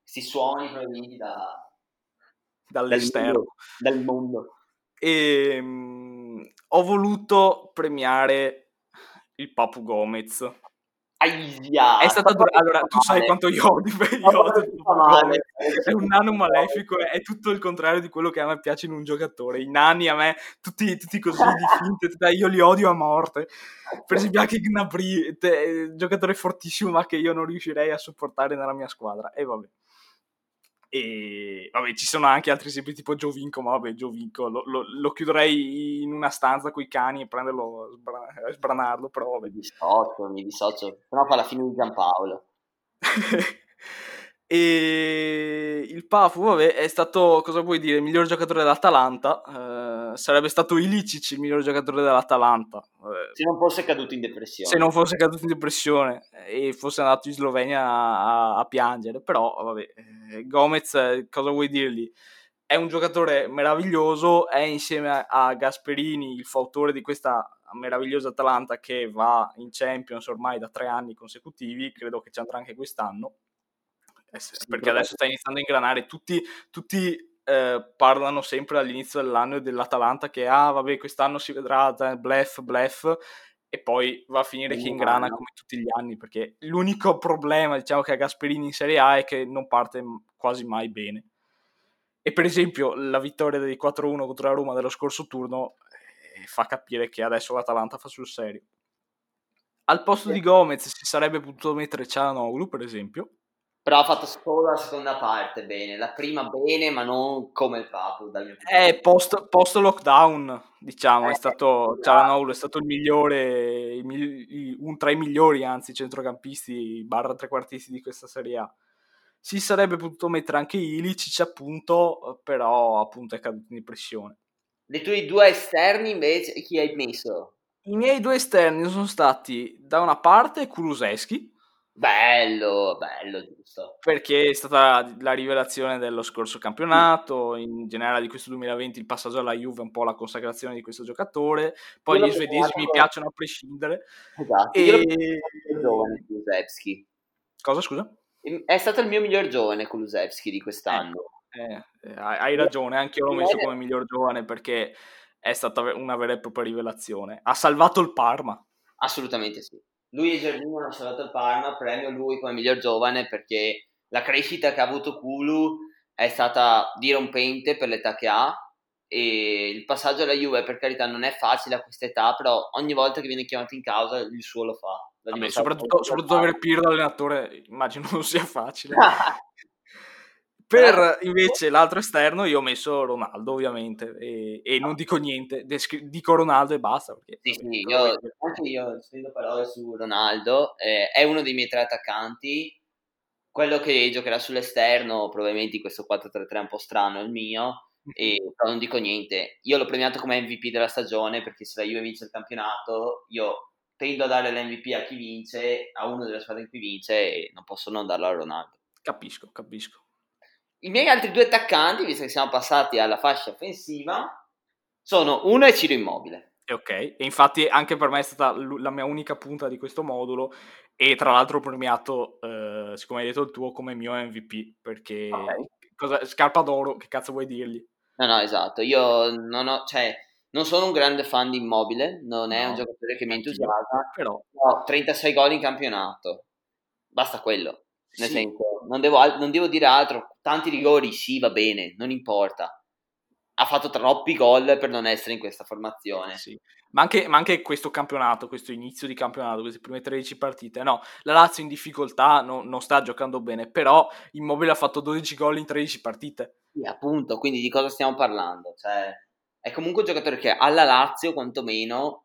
Questi suoni provenienti da... dall'esterno. Dal mondo. E, mh, ho voluto premiare il Papu Gomez Aia, è stata dura. Allora, tu sai quanto io odio, io odio È un nano malefico, è tutto il contrario di quello che a me piace in un giocatore. I nani a me, tutti, tutti così di finte, io li odio a morte. Per esempio anche Gnabry, giocatore fortissimo ma che io non riuscirei a sopportare nella mia squadra. E vabbè. E vabbè, ci sono anche altri esempi tipo Giovinco, ma vabbè, Giovinco lo, lo, lo chiuderei in una stanza con i cani e prenderlo, sbra- sbranarlo, però vabbè. Mi dissocio, mi dissocio, però fa la fine di Giampaolo. E il Pafu, vabbè, è stato, cosa vuoi dire, il miglior giocatore dell'Atalanta. Eh, sarebbe stato Ilicic il miglior giocatore dell'Atalanta. Eh, se non fosse caduto in depressione. Se non fosse caduto in depressione e fosse andato in Slovenia a, a piangere. Però, vabbè, eh, Gomez, cosa vuoi dirgli? È un giocatore meraviglioso, è insieme a Gasperini il fautore di questa meravigliosa Atalanta che va in Champions ormai da tre anni consecutivi, credo che ci andrà anche quest'anno perché adesso sta iniziando a ingranare, tutti, tutti eh, parlano sempre all'inizio dell'anno dell'Atalanta che ah vabbè quest'anno si vedrà blef blef e poi va a finire che ingrana come tutti gli anni perché l'unico problema diciamo che ha Gasperini in Serie A è che non parte quasi mai bene. E per esempio la vittoria dei 4-1 contro la Roma dello scorso turno eh, fa capire che adesso l'Atalanta fa sul serio. Al posto di Gomez si sarebbe potuto mettere Cialanoglu per esempio però ha fatto solo la seconda parte bene, la prima bene, ma non come il Papu. Dal mio eh, post, post lockdown, diciamo, eh, è stato Cialanoglu è stato il migliore, il, un tra i migliori, anzi, centrocampisti barra trequartisti di questa Serie A. Si sarebbe potuto mettere anche Ilicic, appunto, però appunto è caduto in pressione. Dei tuoi due esterni invece, chi hai messo? I miei due esterni sono stati da una parte Kuluseschi, Bello, bello, giusto. Perché è stata la rivelazione dello scorso campionato, in generale di questo 2020 il passaggio alla Juve è un po' la consacrazione di questo giocatore, poi Quello gli svedesi mi piacciono a prescindere. Esatto, e... Io giovane Kulusevski. Cosa, scusa? È stato il mio miglior giovane Kulusevski di quest'anno. Eh, eh, hai ragione, anche io l'ho messo come miglior giovane perché è stata una vera e propria rivelazione. Ha salvato il Parma. Assolutamente sì. Lui e Giardino hanno salvato il Parma, premio lui come miglior giovane perché la crescita che ha avuto Kulu è stata dirompente per l'età che ha e il passaggio alla Juve per carità non è facile a questa età, però ogni volta che viene chiamato in causa il suo lo fa. Vabbè, soprattutto, soprattutto avere Pirlo allenatore immagino non sia facile. Per invece l'altro esterno io ho messo Ronaldo ovviamente e, e non dico niente, descri- dico Ronaldo e basta. Perché, sì, sì, io, anche io spendo parole su Ronaldo, eh, è uno dei miei tre attaccanti, quello che giocherà sull'esterno probabilmente questo 4-3-3 è un po' strano è il mio, e, però non dico niente, io l'ho premiato come MVP della stagione perché se la Juve vince il campionato io tendo a dare l'MVP a chi vince, a uno delle squadre in cui vince e non posso non darlo a Ronaldo. Capisco, capisco. I miei altri due attaccanti, visto che siamo passati alla fascia offensiva, sono uno è Ciro Immobile. Ok, e infatti anche per me è stata la mia unica punta di questo modulo e tra l'altro ho premiato, eh, siccome hai detto il tuo, come mio MVP, perché okay. cosa, scarpa d'oro, che cazzo vuoi dirgli? No, no, esatto, io non ho, cioè, non sono un grande fan di Immobile, non è no, un giocatore che mi entusiasma, però ho 36 gol in campionato, basta quello. Nel sì. senso, non devo, non devo dire altro. Tanti rigori, sì, va bene, non importa ha fatto troppi gol per non essere in questa formazione. Sì. Ma, anche, ma anche, questo campionato, questo inizio di campionato, queste prime 13 partite, no, la Lazio in difficoltà no, non sta giocando bene, però Immobile ha fatto 12 gol in 13 partite. Sì, appunto, quindi di cosa stiamo parlando? Cioè, è comunque un giocatore che alla Lazio, quantomeno,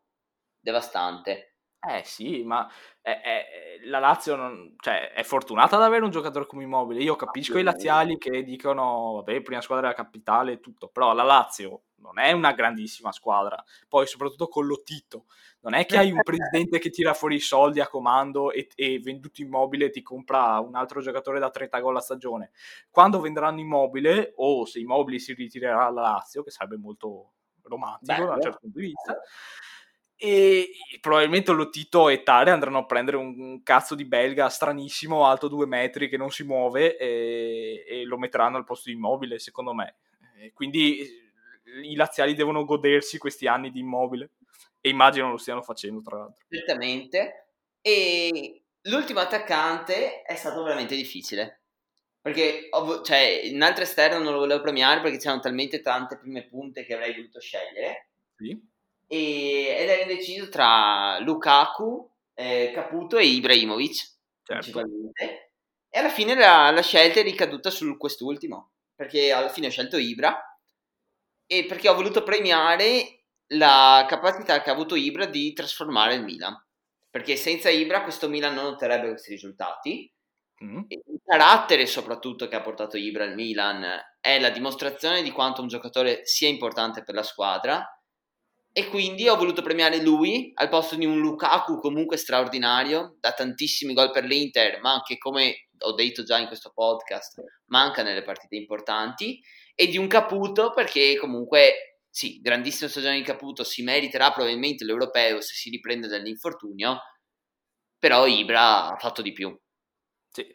devastante. Eh sì, ma è, è, la Lazio non, cioè, è fortunata ad avere un giocatore come Immobile. Io capisco i laziali che dicono, vabbè, prima squadra della capitale e tutto, però la Lazio non è una grandissima squadra. Poi, soprattutto con Lottito, non è che hai un presidente che tira fuori i soldi a comando e, e venduto Immobile ti compra un altro giocatore da 30 gol a stagione. Quando vendranno Immobile, o se Immobile si ritirerà alla Lazio, che sarebbe molto romantico da un certo punto di vista e probabilmente Lotito e Tare andranno a prendere un, cazzo di belga stranissimo, alto due metri, che non si muove e, e lo metteranno al posto di immobile, secondo me. E quindi i laziali devono godersi questi anni di immobile e immagino lo stiano facendo, tra l'altro. Certamente. E l'ultimo attaccante è stato veramente difficile. Perché cioè, in altro esterno non lo volevo premiare perché c'erano talmente tante prime punte che avrei voluto scegliere. Sì e, ed era indeciso tra Lukaku, eh, Caputo e Ibrahimovic certo. e alla fine la, la, scelta è ricaduta su quest'ultimo perché alla fine ho scelto Ibra. E perché ho voluto premiare la capacità che ha avuto Ibra di trasformare il Milan. Perché senza Ibra questo Milan non otterrebbe questi risultati. Mm. il carattere soprattutto che ha portato Ibra al Milan è la dimostrazione di quanto un giocatore sia importante per la squadra e quindi ho voluto premiare lui al posto di un Lukaku comunque straordinario, da tantissimi gol per l'Inter, ma anche come ho detto già in questo podcast, manca nelle partite importanti, e di un Caputo perché comunque sì, grandissima stagione di Caputo, si meriterà probabilmente l'europeo se si riprende dall'infortunio, però Ibra ha fatto di più. Sì,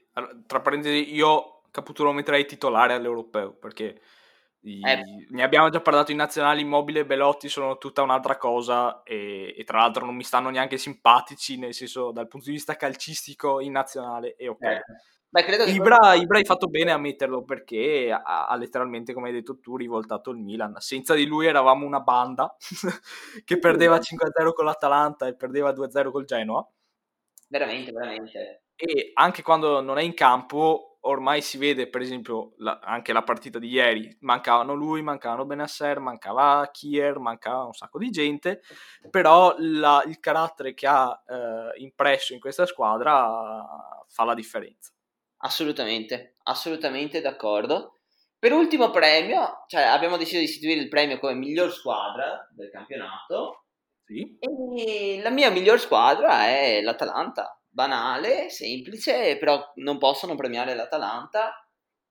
tra parentesi io Caputo lo metterei titolare all'europeo perché i, eh. Ne abbiamo già parlato in nazionale, Immobile e Belotti sono tutta un'altra cosa e, e, tra l'altro non mi stanno neanche simpatici, nel senso dal punto di vista calcistico in nazionale e ok. Eh. Beh, credo che Ibra, quello... Ibra hai fatto bene a metterlo perché ha, ha, letteralmente, come hai detto tu, rivoltato il Milan. Senza di lui eravamo una banda che perdeva 5-0 con l'Atalanta e perdeva 2-0 col Genoa. Veramente, veramente. E anche quando non è in campo ormai si vede, per esempio, la, anche la partita di ieri, mancavano lui, mancavano Benasser, mancava Kier, mancava un sacco di gente, però la, il carattere che ha eh, impresso in questa squadra fa la differenza. Assolutamente, assolutamente d'accordo. Per ultimo premio, cioè abbiamo deciso di istituire il premio come miglior squadra del campionato. Sì. E la mia miglior squadra è l'Atalanta banale, semplice, però non possono premiare l'Atalanta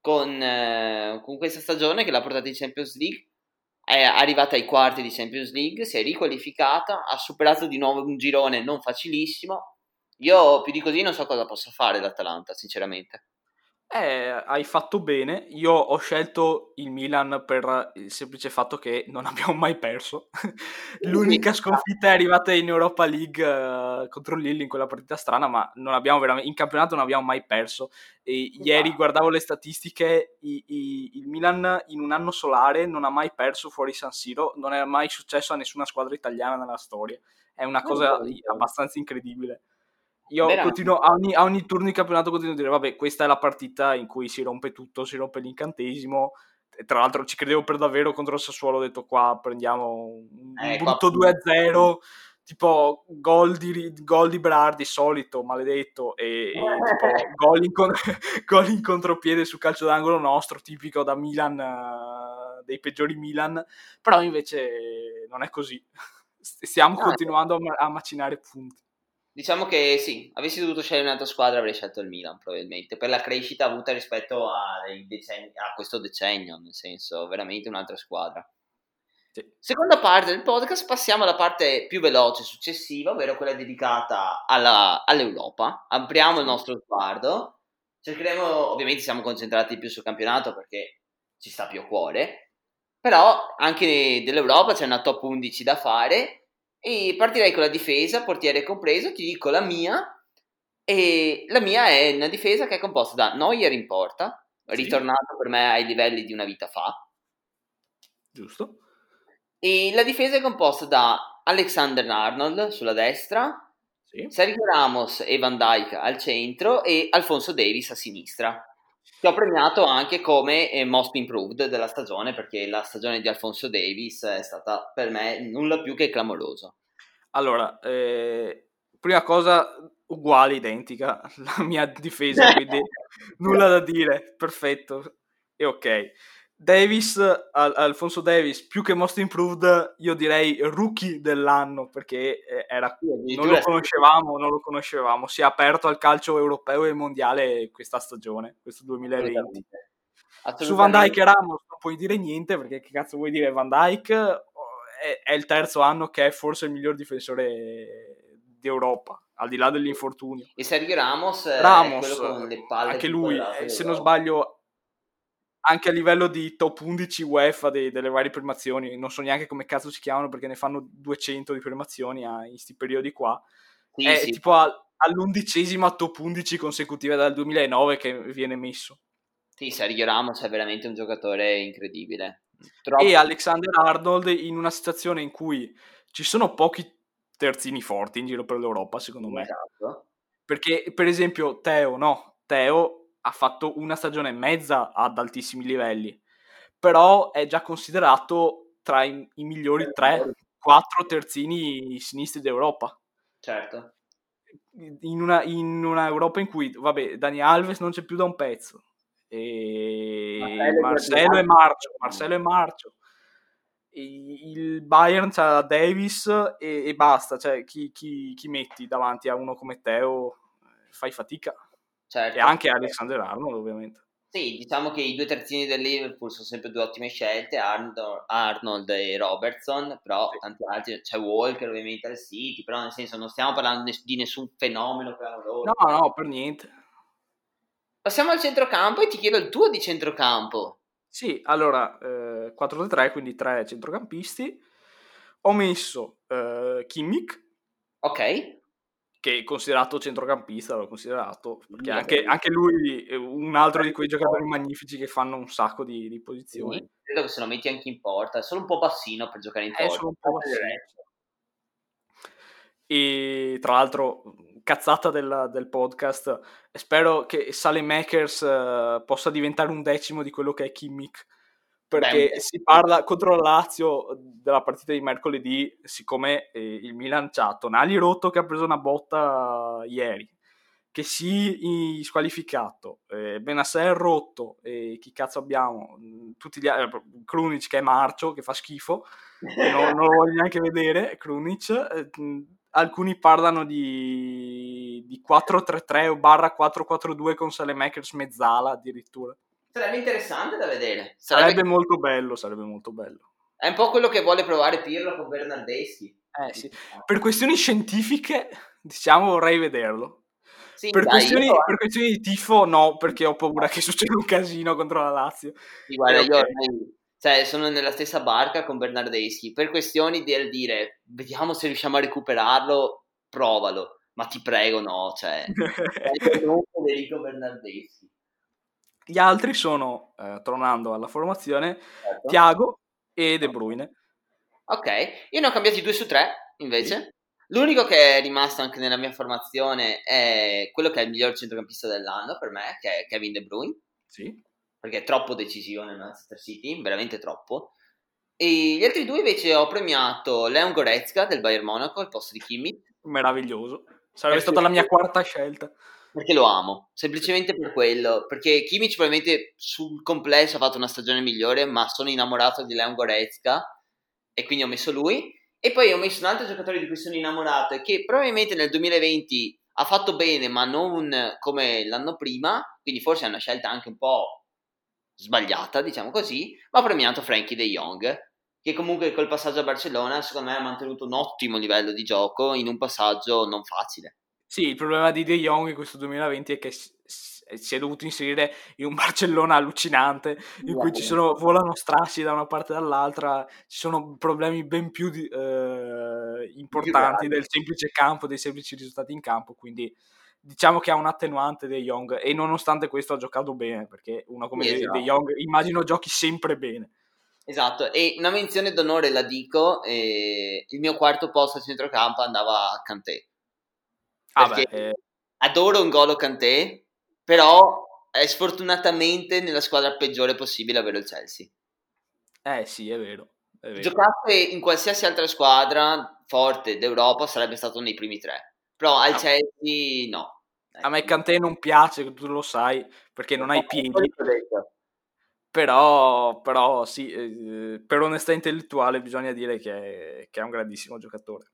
con, eh, con questa stagione che l'ha portata in Champions League è arrivata ai quarti di Champions League, si è riqualificata, ha superato di nuovo un girone non facilissimo. Io più di così non so cosa possa fare l'Atalanta, sinceramente. Eh, hai fatto bene. Io ho scelto il Milan per il semplice fatto che non abbiamo mai perso. L'unica sconfitta è arrivata in Europa League uh, contro Lille in quella partita strana, ma non abbiamo veramente, in campionato non abbiamo mai perso. E ieri guardavo le statistiche, i, i, il Milan in un anno solare non ha mai perso fuori San Siro, non è mai successo a nessuna squadra italiana nella storia. È una cosa abbastanza incredibile. Io continuo, a ogni, a ogni, turno di campionato continuo a dire, vabbè, questa è la partita in cui si rompe tutto, si rompe l'incantesimo. E tra l'altro ci credevo per davvero contro il Sassuolo, ho detto qua prendiamo un eh, brutto 2-0, tipo gol di, gol di Berardi, solito, maledetto, e, e tipo gol in, gol in, contropiede su calcio d'angolo nostro, tipico da Milan, uh, dei peggiori Milan, però invece non è così. Stiamo no, continuando a, a macinare punti. Diciamo che sì, avessi dovuto scegliere un'altra squadra avrei scelto il Milan probabilmente, per la crescita avuta rispetto a, decenni, a questo decennio, nel senso veramente un'altra squadra. Sì. Seconda parte del podcast, passiamo alla parte più veloce successiva, ovvero quella dedicata alla, all'Europa. Apriamo il nostro sguardo, cercheremo, ovviamente siamo concentrati più sul campionato perché ci sta più a cuore, però anche dell'Europa c'è una top 11 da fare e partirei con la difesa, portiere compreso, ti dico la mia, e la mia è una difesa che è composta da Neuer in porta, sì. ritornato per me ai livelli di una vita fa. Giusto. E la difesa è composta da Alexander Arnold sulla destra, sì. Sergio Ramos e Van Dyke al centro e Alfonso Davis a sinistra che ho premiato anche come eh, most improved della stagione perché la stagione di Alfonso Davis è stata per me nulla più che clamorosa. Allora, eh, prima cosa uguale, identica, la mia difesa, quindi nulla da dire, perfetto e ok. Davis, Al- Alfonso Davis, più che most improved, io direi rookie dell'anno perché eh, era, non lo conoscevamo, non lo conoscevamo. Si è aperto al calcio europeo e mondiale questa stagione, questo 2020. Su Van Dyke e Ramos non puoi dire niente perché che cazzo vuoi dire? Van Dyke è, è il terzo anno che è forse il miglior difensore d'Europa al di là dell'infortunio. E Sergio Ramos, Ramos anche lui, eh, se non sbaglio, anche a livello di top 11 UEFA de- delle varie primazioni, non so neanche come cazzo si chiamano perché ne fanno 200 di primazioni a, in questi periodi qua. Sì, è sì. tipo a, all'undicesima top 11 consecutiva dal 2009 che viene messo. Sì, Sergio Ramos è veramente un giocatore incredibile. Troppo. E Alexander Arnold in una situazione in cui ci sono pochi terzini forti in giro per l'Europa, secondo me. Esatto. Perché, per esempio, Teo, no? Teo ha fatto una stagione e mezza ad altissimi livelli, però è già considerato tra i, i migliori 3-4 terzini sinistri d'Europa. Certo. In una, in una, Europa in cui, vabbè, Dani Alves non c'è più da un pezzo. E Marcelo e Marcio, Marcelo e Marcio. Il Bayern c'ha Davis e, e basta, cioè chi, chi, chi metti davanti a uno come Teo fai fatica. Certo. E anche Alexander Arnold, ovviamente. Sì, diciamo che i due terzini del Liverpool sono sempre due ottime scelte, Arnold, Arnold e Robertson, però sì. tanti altri, c'è Walker ovviamente al City, però nel senso non stiamo parlando di nessun fenomeno No, no, per niente. Passiamo al centrocampo e ti chiedo il tuo di centrocampo. Sì, allora, eh, 4-3, quindi tre centrocampisti. Ho messo eh, Kimmich. Ok che è considerato centrocampista, l'ho considerato, perché anche, anche, lui è un altro di quei giocatori magnifici che fanno un sacco di, di posizioni. Sì, credo che se lo metti anche in porta, è solo un po' bassino per giocare in porta. È solo un po' bassino. E tra l'altro, cazzata del, del podcast, spero che Sale Makers uh, possa diventare un decimo di quello che è Kimmich perché Beh, si parla contro la Lazio della partita di mercoledì, siccome eh, il Milan c'ha Tonali rotto che ha preso una botta ieri, che si squalificato, eh, Benasser rotto, e chi cazzo abbiamo? Tutti gli altri, eh, Krunic che è marcio, che fa schifo, non, non, lo voglio neanche vedere, Krunic, eh, alcuni parlano di, di 4-3-3 o barra 4-4-2 con Salemakers mezzala addirittura. Sarebbe interessante da vedere. Sarebbe... sarebbe molto bello, sarebbe molto bello. È un po' quello che vuole provare Pirlo con Bernardeschi. Eh sì. Per questioni scientifiche, diciamo, vorrei vederlo. Sì, per, dai, questioni, io- per questioni di tifo, no, perché ho paura che succeda un casino contro la Lazio. Sì, guarda, io ormai cioè, sono nella stessa barca con Bernardeschi. Per questioni del dire, vediamo se riusciamo a recuperarlo, provalo. Ma ti prego, no, cioè, non Federico Bernardeschi. Gli altri sono, eh, tornando alla formazione, Certo. Thiago e De Bruyne. Ok, io ne ho cambiati due su tre, invece. L'unico che è rimasto anche nella mia formazione è quello che è il miglior centrocampista dell'anno per me, che è Kevin De Bruyne, Sì. perché è troppo decisivo nel Manchester City, veramente troppo. E gli altri due invece ho premiato Leon Goretzka del Bayern Monaco al posto di Kimmich, Meraviglioso. Sarebbe Perché- stata la mia quarta scelta. Perché lo amo, semplicemente per quello, perché Kimmich probabilmente sul complesso ha fatto una stagione migliore, ma sono innamorato di Leon Goretzka e quindi ho messo lui. E poi ho messo un altro giocatore di cui sono innamorato e che probabilmente nel 2020 ha fatto bene, ma non come l'anno prima, quindi forse è una scelta anche un po' sbagliata, diciamo così, ma ho premiato Frankie De Jong, che comunque col passaggio a Barcellona secondo me ha mantenuto un ottimo livello di gioco in un passaggio non facile. Sì, il problema di De Jong in questo 2020 è che si è dovuto inserire in un Barcellona allucinante in cui ci sono, volano strassi da una parte e dall'altra, ci sono problemi ben più di- eh, importanti del semplice campo, dei semplici risultati in campo, quindi diciamo che ha un attenuante De Jong e nonostante questo ha giocato bene, perché uno come esatto. De Jong immagino giochi sempre bene. Esatto, e una menzione d'onore la dico, eh, il mio quarto posto a centrocampo andava a Kanté. Ah, beh, eh, adoro N'Golo Kanté, però è sfortunatamente nella squadra peggiore possibile, ovvero il Chelsea. eh sì, è vero. È vero. Giocasse in qualsiasi altra squadra forte d'Europa sarebbe stato nei primi tre, però al Ah. Chelsea no. A me Kanté non piace, tu lo sai, perché non ha i piedi. Quello che ho detto. Però, però sì, eh, per onestà intellettuale bisogna dire che, che è un grandissimo giocatore.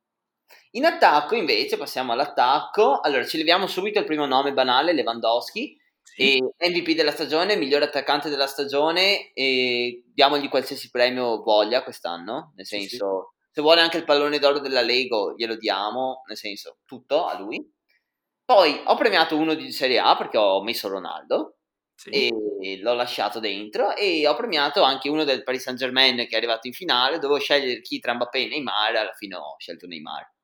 In attacco invece, passiamo all'attacco, allora ci leviamo subito il primo nome banale, Lewandowski, Sì. e MVP della stagione, miglior attaccante della stagione e diamogli qualsiasi premio voglia quest'anno, nel Sì, senso se vuole anche il pallone d'oro della Lego glielo diamo, nel senso tutto a lui. Poi ho premiato uno di Serie A perché ho messo Ronaldo Sì. e l'ho lasciato dentro e ho premiato anche uno del Paris Saint Germain che è arrivato in finale, dovevo scegliere chi tra Mbappé e Neymar, alla fine ho scelto Neymar.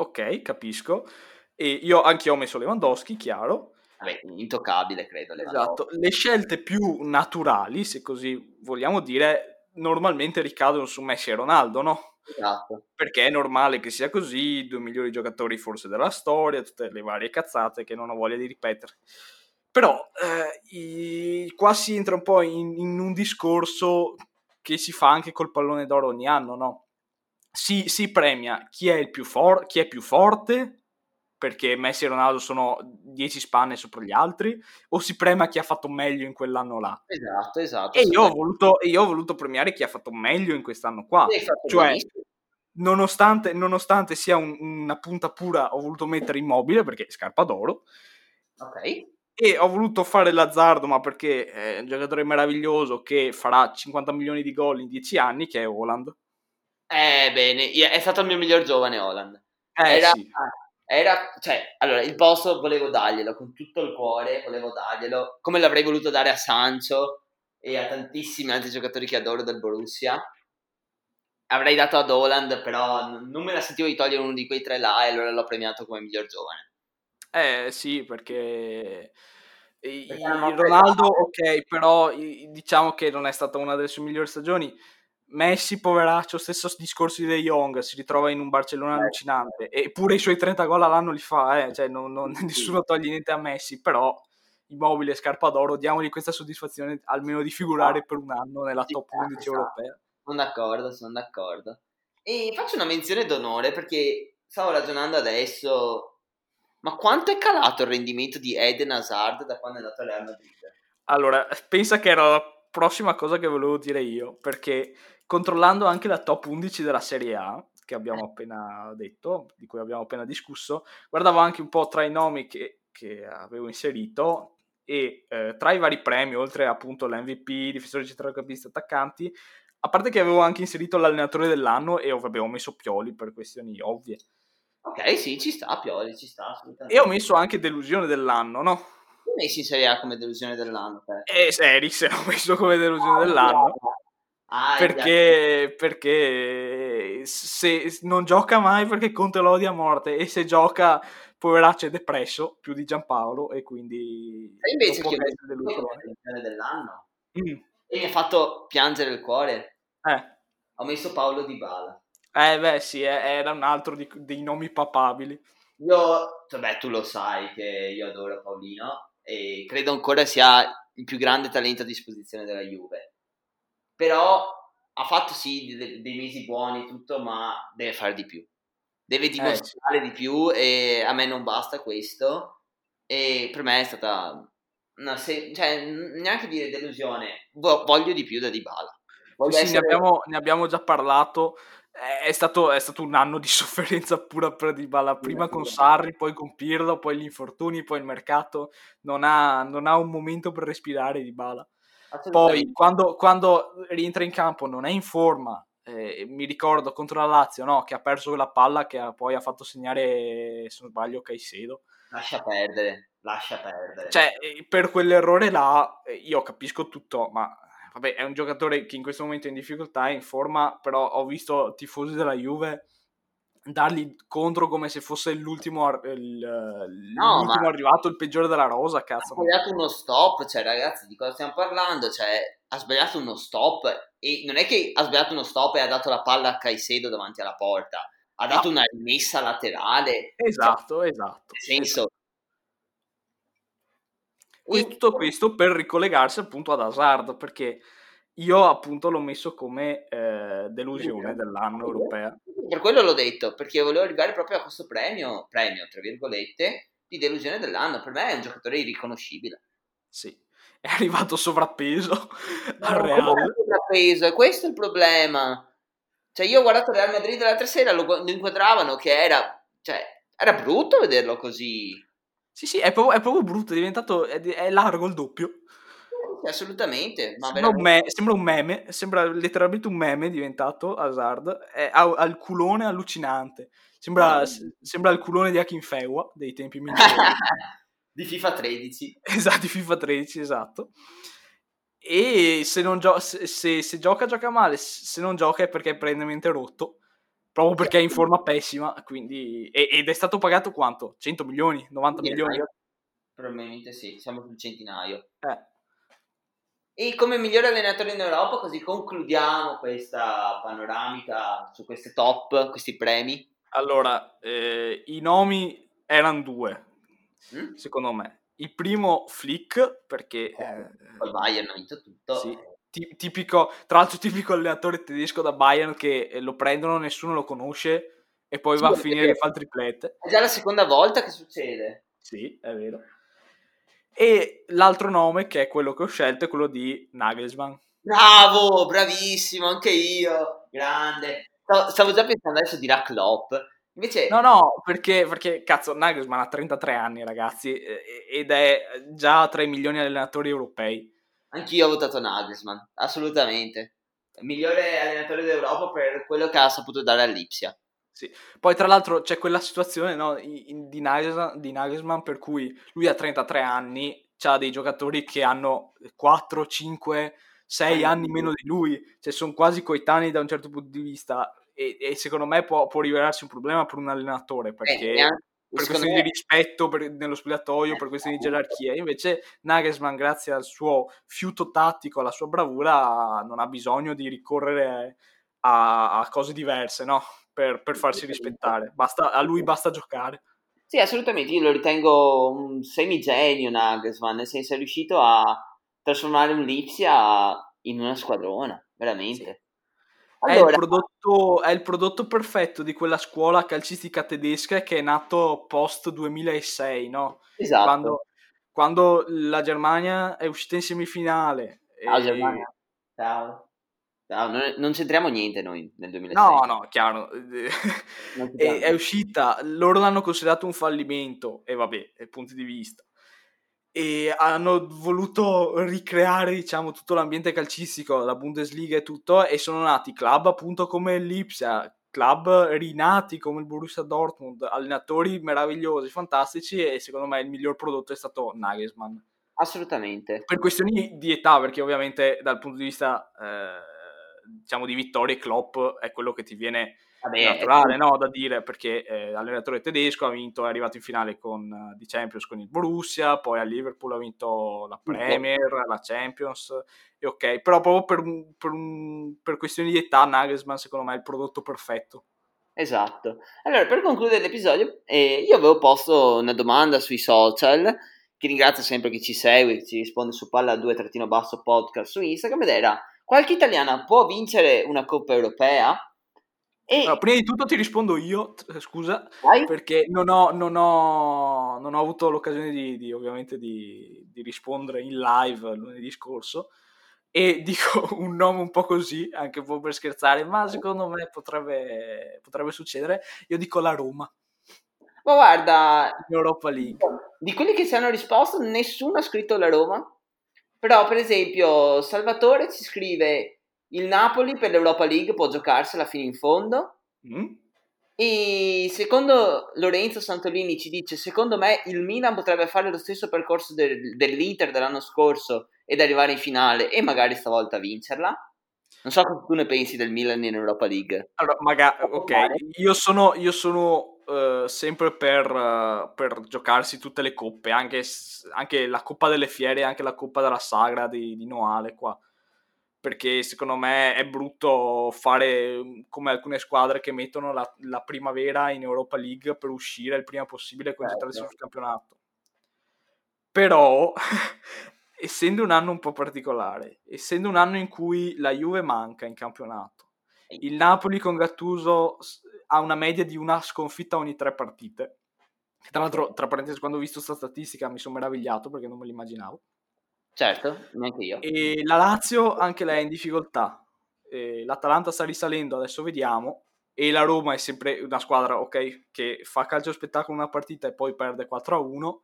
Ok, capisco. E io anche ho messo Lewandowski, chiaro. Vabbè, intoccabile credo. Esatto. Le scelte più naturali, se così vogliamo dire, normalmente ricadono su Messi e Ronaldo, no? Esatto. Perché è normale che sia così, i due migliori giocatori forse della storia, tutte le varie cazzate che non ho voglia di ripetere. Però eh, i- qua si entra un po' in, in un discorso che si fa anche col pallone d'oro ogni anno, no? Si, si premia chi è, il più for- chi è più forte, perché Messi e Ronaldo sono 10 spanne sopra gli altri, o si premia chi ha fatto meglio in quell'anno là. Esatto, esatto. E io ho voluto, io ho voluto premiare chi ha fatto meglio in quest'anno qua. Cioè, nonostante, nonostante sia un- una punta pura, ho voluto mettere immobile perché è scarpa d'oro. Ok. E ho voluto fare l'azzardo, ma perché è un giocatore meraviglioso che farà 50 milioni di gol in 10 anni, che è Holland. Eh, bene, è stato il mio miglior giovane Holland. Eh era, sì, era, cioè, allora, il posto volevo darglielo con tutto il cuore, volevo darglielo, come l'avrei voluto dare a Sancho e a tantissimi altri giocatori che adoro del Borussia. Avrei dato ad Holland, però non me la sentivo di togliere uno di quei tre là e allora l'ho premiato come miglior giovane. eh sì, perché... i- Perché i- hanno Ronaldo, ok, però diciamo che non è stata una delle sue migliori stagioni. Messi, poveraccio, stesso discorso di De Jong, si ritrova in un Barcellona Eh. allucinante, eppure i suoi 30 gol all'anno li fa, eh, cioè non- non- Sì. nessuno toglie niente a Messi, però immobile, scarpa d'oro, diamogli questa soddisfazione almeno di figurare per un anno nella Ci top sta, 11 ci sta. europea. Sono d'accordo, sono d'accordo. E faccio una menzione d'onore perché stavo ragionando adesso, ma quanto è calato il rendimento di Eden Hazard da quando è andato al Real Madrid? Allora, pensa che era prossima cosa che volevo dire io, perché controllando anche la top 11 della Serie A, che abbiamo appena detto, di cui abbiamo appena discusso, guardavo anche un po' tra i nomi che, che avevo inserito e eh, tra i vari premi, oltre appunto l'MVP, difensore centrocampista, attaccanti, a parte che avevo anche inserito l'allenatore dell'anno e vabbè, ho messo Pioli per questioni ovvie. Ok, sì, ci sta Pioli, ci sta assolutamente. E ho messo anche delusione dell'anno, no? Come messi in Serie A come delusione dell'anno? Eh, Eriksen ho messo come delusione oh, dell'anno. Ah, perché, perché se non gioca mai perché Conte lo odia a morte e se gioca poveraccio è depresso più di Giampaolo e quindi e invece che delusione dell'anno mm. e mi ha fatto piangere il cuore eh. ho messo Paolo Di Bala eh beh sì era un altro di, dei nomi papabili io vabbè tu lo sai che io adoro Paolino e credo ancora sia il più grande talento a disposizione della Juve. Però ha fatto sì dei, dei mesi buoni tutto ma deve fare di più. Deve dimostrare eh, di più e a me non basta questo. E per me è stata una se- cioè neanche dire delusione voglio di più da Dybala. Sì, essere... ne, abbiamo, ne abbiamo già parlato è stato, è stato, un anno di sofferenza pura per Dybala, prima con Sarri, poi con Pirlo, poi gli infortuni, poi il mercato, non ha, non ha un momento per respirare Dybala. Poi quando, quando, rientra in campo non è in forma, eh, mi ricordo contro la Lazio no? che ha perso la palla che ha, poi ha fatto segnare, se non sbaglio, Caicedo. Lascia perdere, lascia perdere. Cioè, eh, per quell'errore là, eh, io capisco tutto, ma vabbè, è un giocatore che in questo momento è in difficoltà, è in forma, però ho visto tifosi della Juve dargli contro come se fosse l'ultimo, il, no, l'ultimo arrivato, il peggiore della rosa, cazzo. Ha sbagliato uno stop, cioè ragazzi, di cosa stiamo parlando? Cioè, ha sbagliato uno stop e non è che ha sbagliato uno stop e ha dato la palla a Caicedo davanti alla porta, ha dato no. una rimessa laterale. Esatto, cioè, esatto. Nel senso... E tutto questo per ricollegarsi appunto ad Hazard, perché io appunto l'ho messo come eh, delusione dell'anno europea. Per quello l'ho detto, perché volevo arrivare proprio a questo premio, premio tra virgolette, di delusione dell'anno. Per me è un giocatore irriconoscibile. Sì, è arrivato sovrappeso no, al Real. Sovrappeso, e questo è il problema. Cioè io ho guardato Real Madrid l'altra sera, lo, lo inquadravano che era, cioè, era brutto vederlo così. Sì, sì, è proprio, è proprio brutto, è diventato, è, è largo il doppio assolutamente. Ma sembra, un me- sembra, un meme, sembra letteralmente un meme diventato Hazard. È, ha, ha il culone allucinante. Sembra, oh. sembra il culone di Akinfewa dei tempi migliori. di FIFA 13. Esatto, di FIFA 13, esatto. E se, non gio- se, se, se, gioca, gioca male. Se non gioca è perché è prendemente rotto. Proprio perché è in forma pessima. Quindi... Ed è stato pagato quanto? 100 milioni? 90 milioni? Probabilmente sì, siamo sul centinaio. Eh e come miglior allenatore in Europa, così concludiamo questa panoramica su queste top, questi premi. Allora, eh, i nomi erano due, mm? secondo me. Il primo Flick, perché... Eh, poi Bayern ha vinto tutto. Sì, tipico, tra l'altro tipico allenatore tedesco da Bayern che lo prendono, nessuno lo conosce e poi sì, va a finire che fa il triplete. È già la seconda volta che succede. Sì, è vero. E l'altro nome, che è quello che ho scelto, è quello di Nagelsmann. Bravo, bravissimo, anche io, grande. Stavo già pensando adesso dirà Klopp. Invece... No, no, perché, perché cazzo, Nagelsmann ha 33 anni, ragazzi, ed è già tra i milioni di allenatori europei. Anch'io ho votato Nagelsmann, assolutamente. Il migliore allenatore d'Europa per quello che ha saputo dare all'Ipsia. Sì. Poi tra l'altro c'è quella situazione no, di, Nagelsmann, di, Nagelsmann, per cui lui ha 33 anni, ha dei giocatori che hanno 4, 5, 6 anni meno di lui, cioè sono quasi coetanei da un certo punto di vista e, e secondo me può, può, rivelarsi un problema per un allenatore perché... Eh, per questioni me... di rispetto per, nello spogliatoio, per questioni di gerarchia. Invece Nagelsmann, grazie al suo fiuto tattico, alla sua bravura, non ha bisogno di ricorrere a, a cose diverse, no? per, per farsi rispettare. Basta, a lui basta giocare. Sì, assolutamente. Io lo ritengo un semigenio Nagelsmann, nel senso è riuscito a trasformare un Lipsia in una squadrona, veramente. Sì. Allora... È, il prodotto, è, il prodotto, perfetto di quella scuola calcistica tedesca che è nato post 2006, no? Esatto. Quando, quando la Germania è uscita in semifinale. Ciao e... Germania. Ciao. No, non, non, c'entriamo niente noi nel 2006. No, no, chiaro. è, è, uscita, loro l'hanno considerato un fallimento, e vabbè, punti di vista. E hanno voluto ricreare, diciamo, tutto l'ambiente calcistico, la Bundesliga e tutto, e sono nati club appunto come l'Ipsia, club rinati come il Borussia Dortmund, allenatori meravigliosi, fantastici, e secondo me il miglior prodotto è stato Nagelsmann. Assolutamente. Per questioni di età, perché ovviamente dal punto di vista... Eh, diciamo di vittorie Klopp è quello che ti viene Vabbè, naturale no, da dire perché eh, allenatore tedesco ha vinto è arrivato in finale con, uh, di Champions con il Borussia poi a Liverpool ha vinto la Premier la Champions e ok. Però proprio per, per, per questioni di età Nagelsmann secondo me è il prodotto perfetto. Esatto. Allora per concludere l'episodio eh, io avevo posto una domanda sui social che ringrazio sempre chi ci segue, chi ci risponde su palla 2 basso podcast su Instagram ed era qualche italiana può vincere una Coppa Europea? E... Allora, prima di tutto ti rispondo io, scusa, Vai? perché non ho, non, ho, non ho, avuto l'occasione di, di ovviamente di, di, rispondere in live lunedì scorso e dico un nome un po' così, anche un po' per scherzare, ma secondo me potrebbe, potrebbe succedere. Io dico la Roma. Ma guarda, Europa League. Di quelli che si hanno risposto, nessuno ha scritto la Roma. Però, per esempio, Salvatore ci scrive il Napoli per l'Europa League può giocarsela fino in fondo. Mm. E secondo Lorenzo Santolini ci dice: Secondo me il Milan potrebbe fare lo stesso percorso del, dell'Inter dell'anno scorso ed arrivare in finale e magari stavolta vincerla. Non so cosa tu ne pensi del Milan in Europa League. Allora, magari, ok, io sono, io sono uh, sempre per, uh, per, giocarsi tutte le coppe, anche, anche, la Coppa delle Fiere, anche la Coppa della Sagra di, di Noale qua. Perché secondo me è brutto fare mm, come alcune squadre che mettono la, la primavera in Europa League per uscire il prima possibile e concentrarsi certo. sul campionato. Però essendo un anno un po' particolare, essendo un anno in cui la Juve manca in campionato, il Napoli con Gattuso ha una media di una sconfitta ogni tre partite. Tra l'altro, tra parentesi, quando ho visto questa statistica mi sono meravigliato perché non me l'immaginavo. Certo, neanche io. E la Lazio anche lei è in difficoltà. E L'Atalanta sta risalendo, adesso vediamo. E la Roma è sempre una squadra, ok, che fa calcio spettacolo una partita e poi perde 4-1.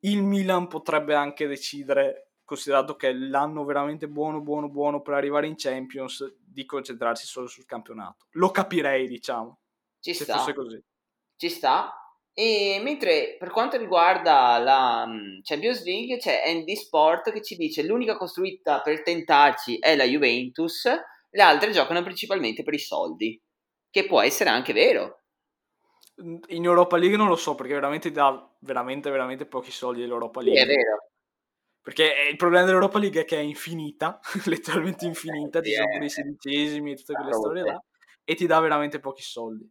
Il Milan potrebbe anche decidere, considerato che è l'anno veramente buono, buono, buono per arrivare in Champions, di concentrarsi solo sul campionato. Lo capirei, diciamo. Ci se sta. Ci sta. E mentre per quanto riguarda la mm, Champions League c'è Andy Sport che ci dice l'unica costruita per tentarci è la Juventus, le altre giocano principalmente per i soldi, che può essere anche vero. In Europa League non lo so perché veramente dà veramente veramente pochi soldi l'Europa League. Sì, è vero. Perché il problema dell'Europa League è che è infinita, letteralmente infinita, ci sono i sedicesimi e tutte quelle storie là, e ti dà veramente pochi soldi.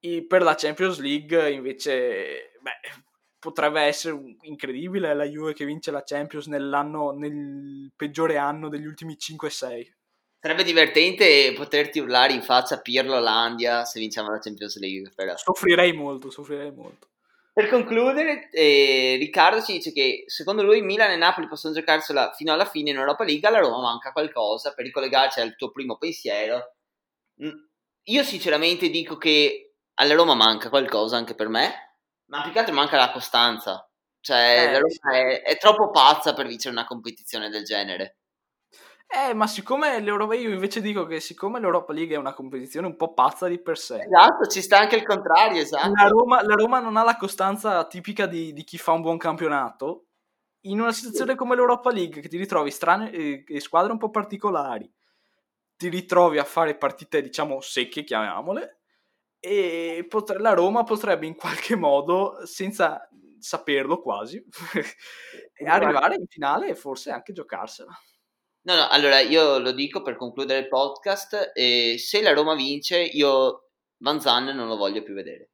E per la Champions League invece, beh, potrebbe essere incredibile la Juve che vince la Champions nell'anno, nel peggiore anno degli ultimi 5-6. Sarebbe divertente poterti urlare in faccia Pirlo Landia se vinciamo la Champions League. Però. Soffrirei molto, soffrirei molto. Per concludere, eh, Riccardo ci dice che secondo lui Milan e Napoli possono giocarsela fino alla fine in Europa League, alla Roma manca qualcosa per ricollegarci al tuo primo pensiero. Mm, io sinceramente dico che alla Roma manca qualcosa anche per me, ma più che altro manca la costanza. Cioè, eh, la Roma è, è troppo pazza per vincere una competizione del genere. Eh, ma siccome l'Europa, io invece dico che siccome l'Europa League è una competizione un po' pazza di per sé. Esatto, ci sta anche il contrario, esatto. La Roma, la Roma non ha la costanza tipica di, di, chi fa un buon campionato. In una situazione come l'Europa League, che ti ritrovi strane eh, squadre un po' particolari, ti ritrovi a fare partite, diciamo, secche, chiamiamole, e potre, la Roma potrebbe in qualche modo, senza saperlo quasi, arrivare in finale e forse anche giocarsela. No, no, allora io lo dico per concludere il podcast, eh, se la Roma vince io Van Zanne non lo voglio più vedere.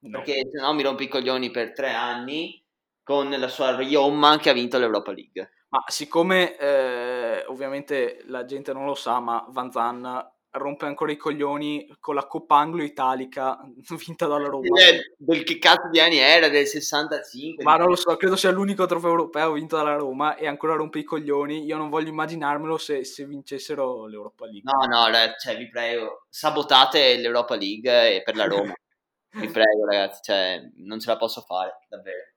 No. Perché se no mi rompe i coglioni per tre anni con la sua Riomma che ha vinto l'Europa League. Ma siccome eh, ovviamente la gente non lo sa, ma Van Zanne rompe ancora i coglioni con la Coppa Anglo-Italica vinta dalla Roma. Del, del che cazzo di anni era? Del 65? Ma non lo so, credo sia l'unico trofeo europeo vinto dalla Roma e ancora rompe i coglioni. Io non voglio immaginarmelo se, se vincessero l'Europa League. No, no, cioè, vi prego, sabotate l'Europa League per la Roma. vi prego, ragazzi, cioè, non ce la posso fare, davvero.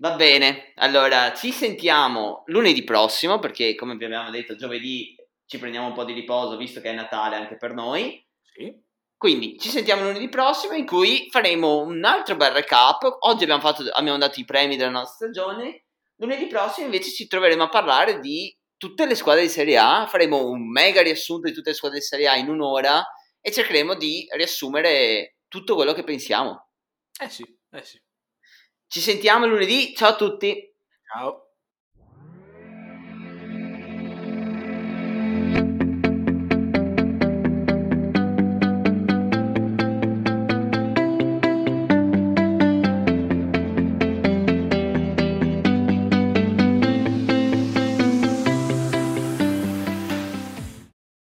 Va bene, allora ci sentiamo lunedì prossimo perché come vi abbiamo detto giovedì ci prendiamo un po' di riposo visto che è Natale anche per noi. Sì. Quindi ci sentiamo lunedì prossimo in cui faremo un altro bel recap. Oggi abbiamo, fatto, abbiamo dato i premi della nostra stagione. Lunedì prossimo invece ci troveremo a parlare di tutte le squadre di Serie A. Faremo un mega riassunto di tutte le squadre di Serie A in un'ora e cercheremo di riassumere tutto quello che pensiamo. Eh sì, eh sì. Ci sentiamo lunedì, ciao a tutti. Ciao.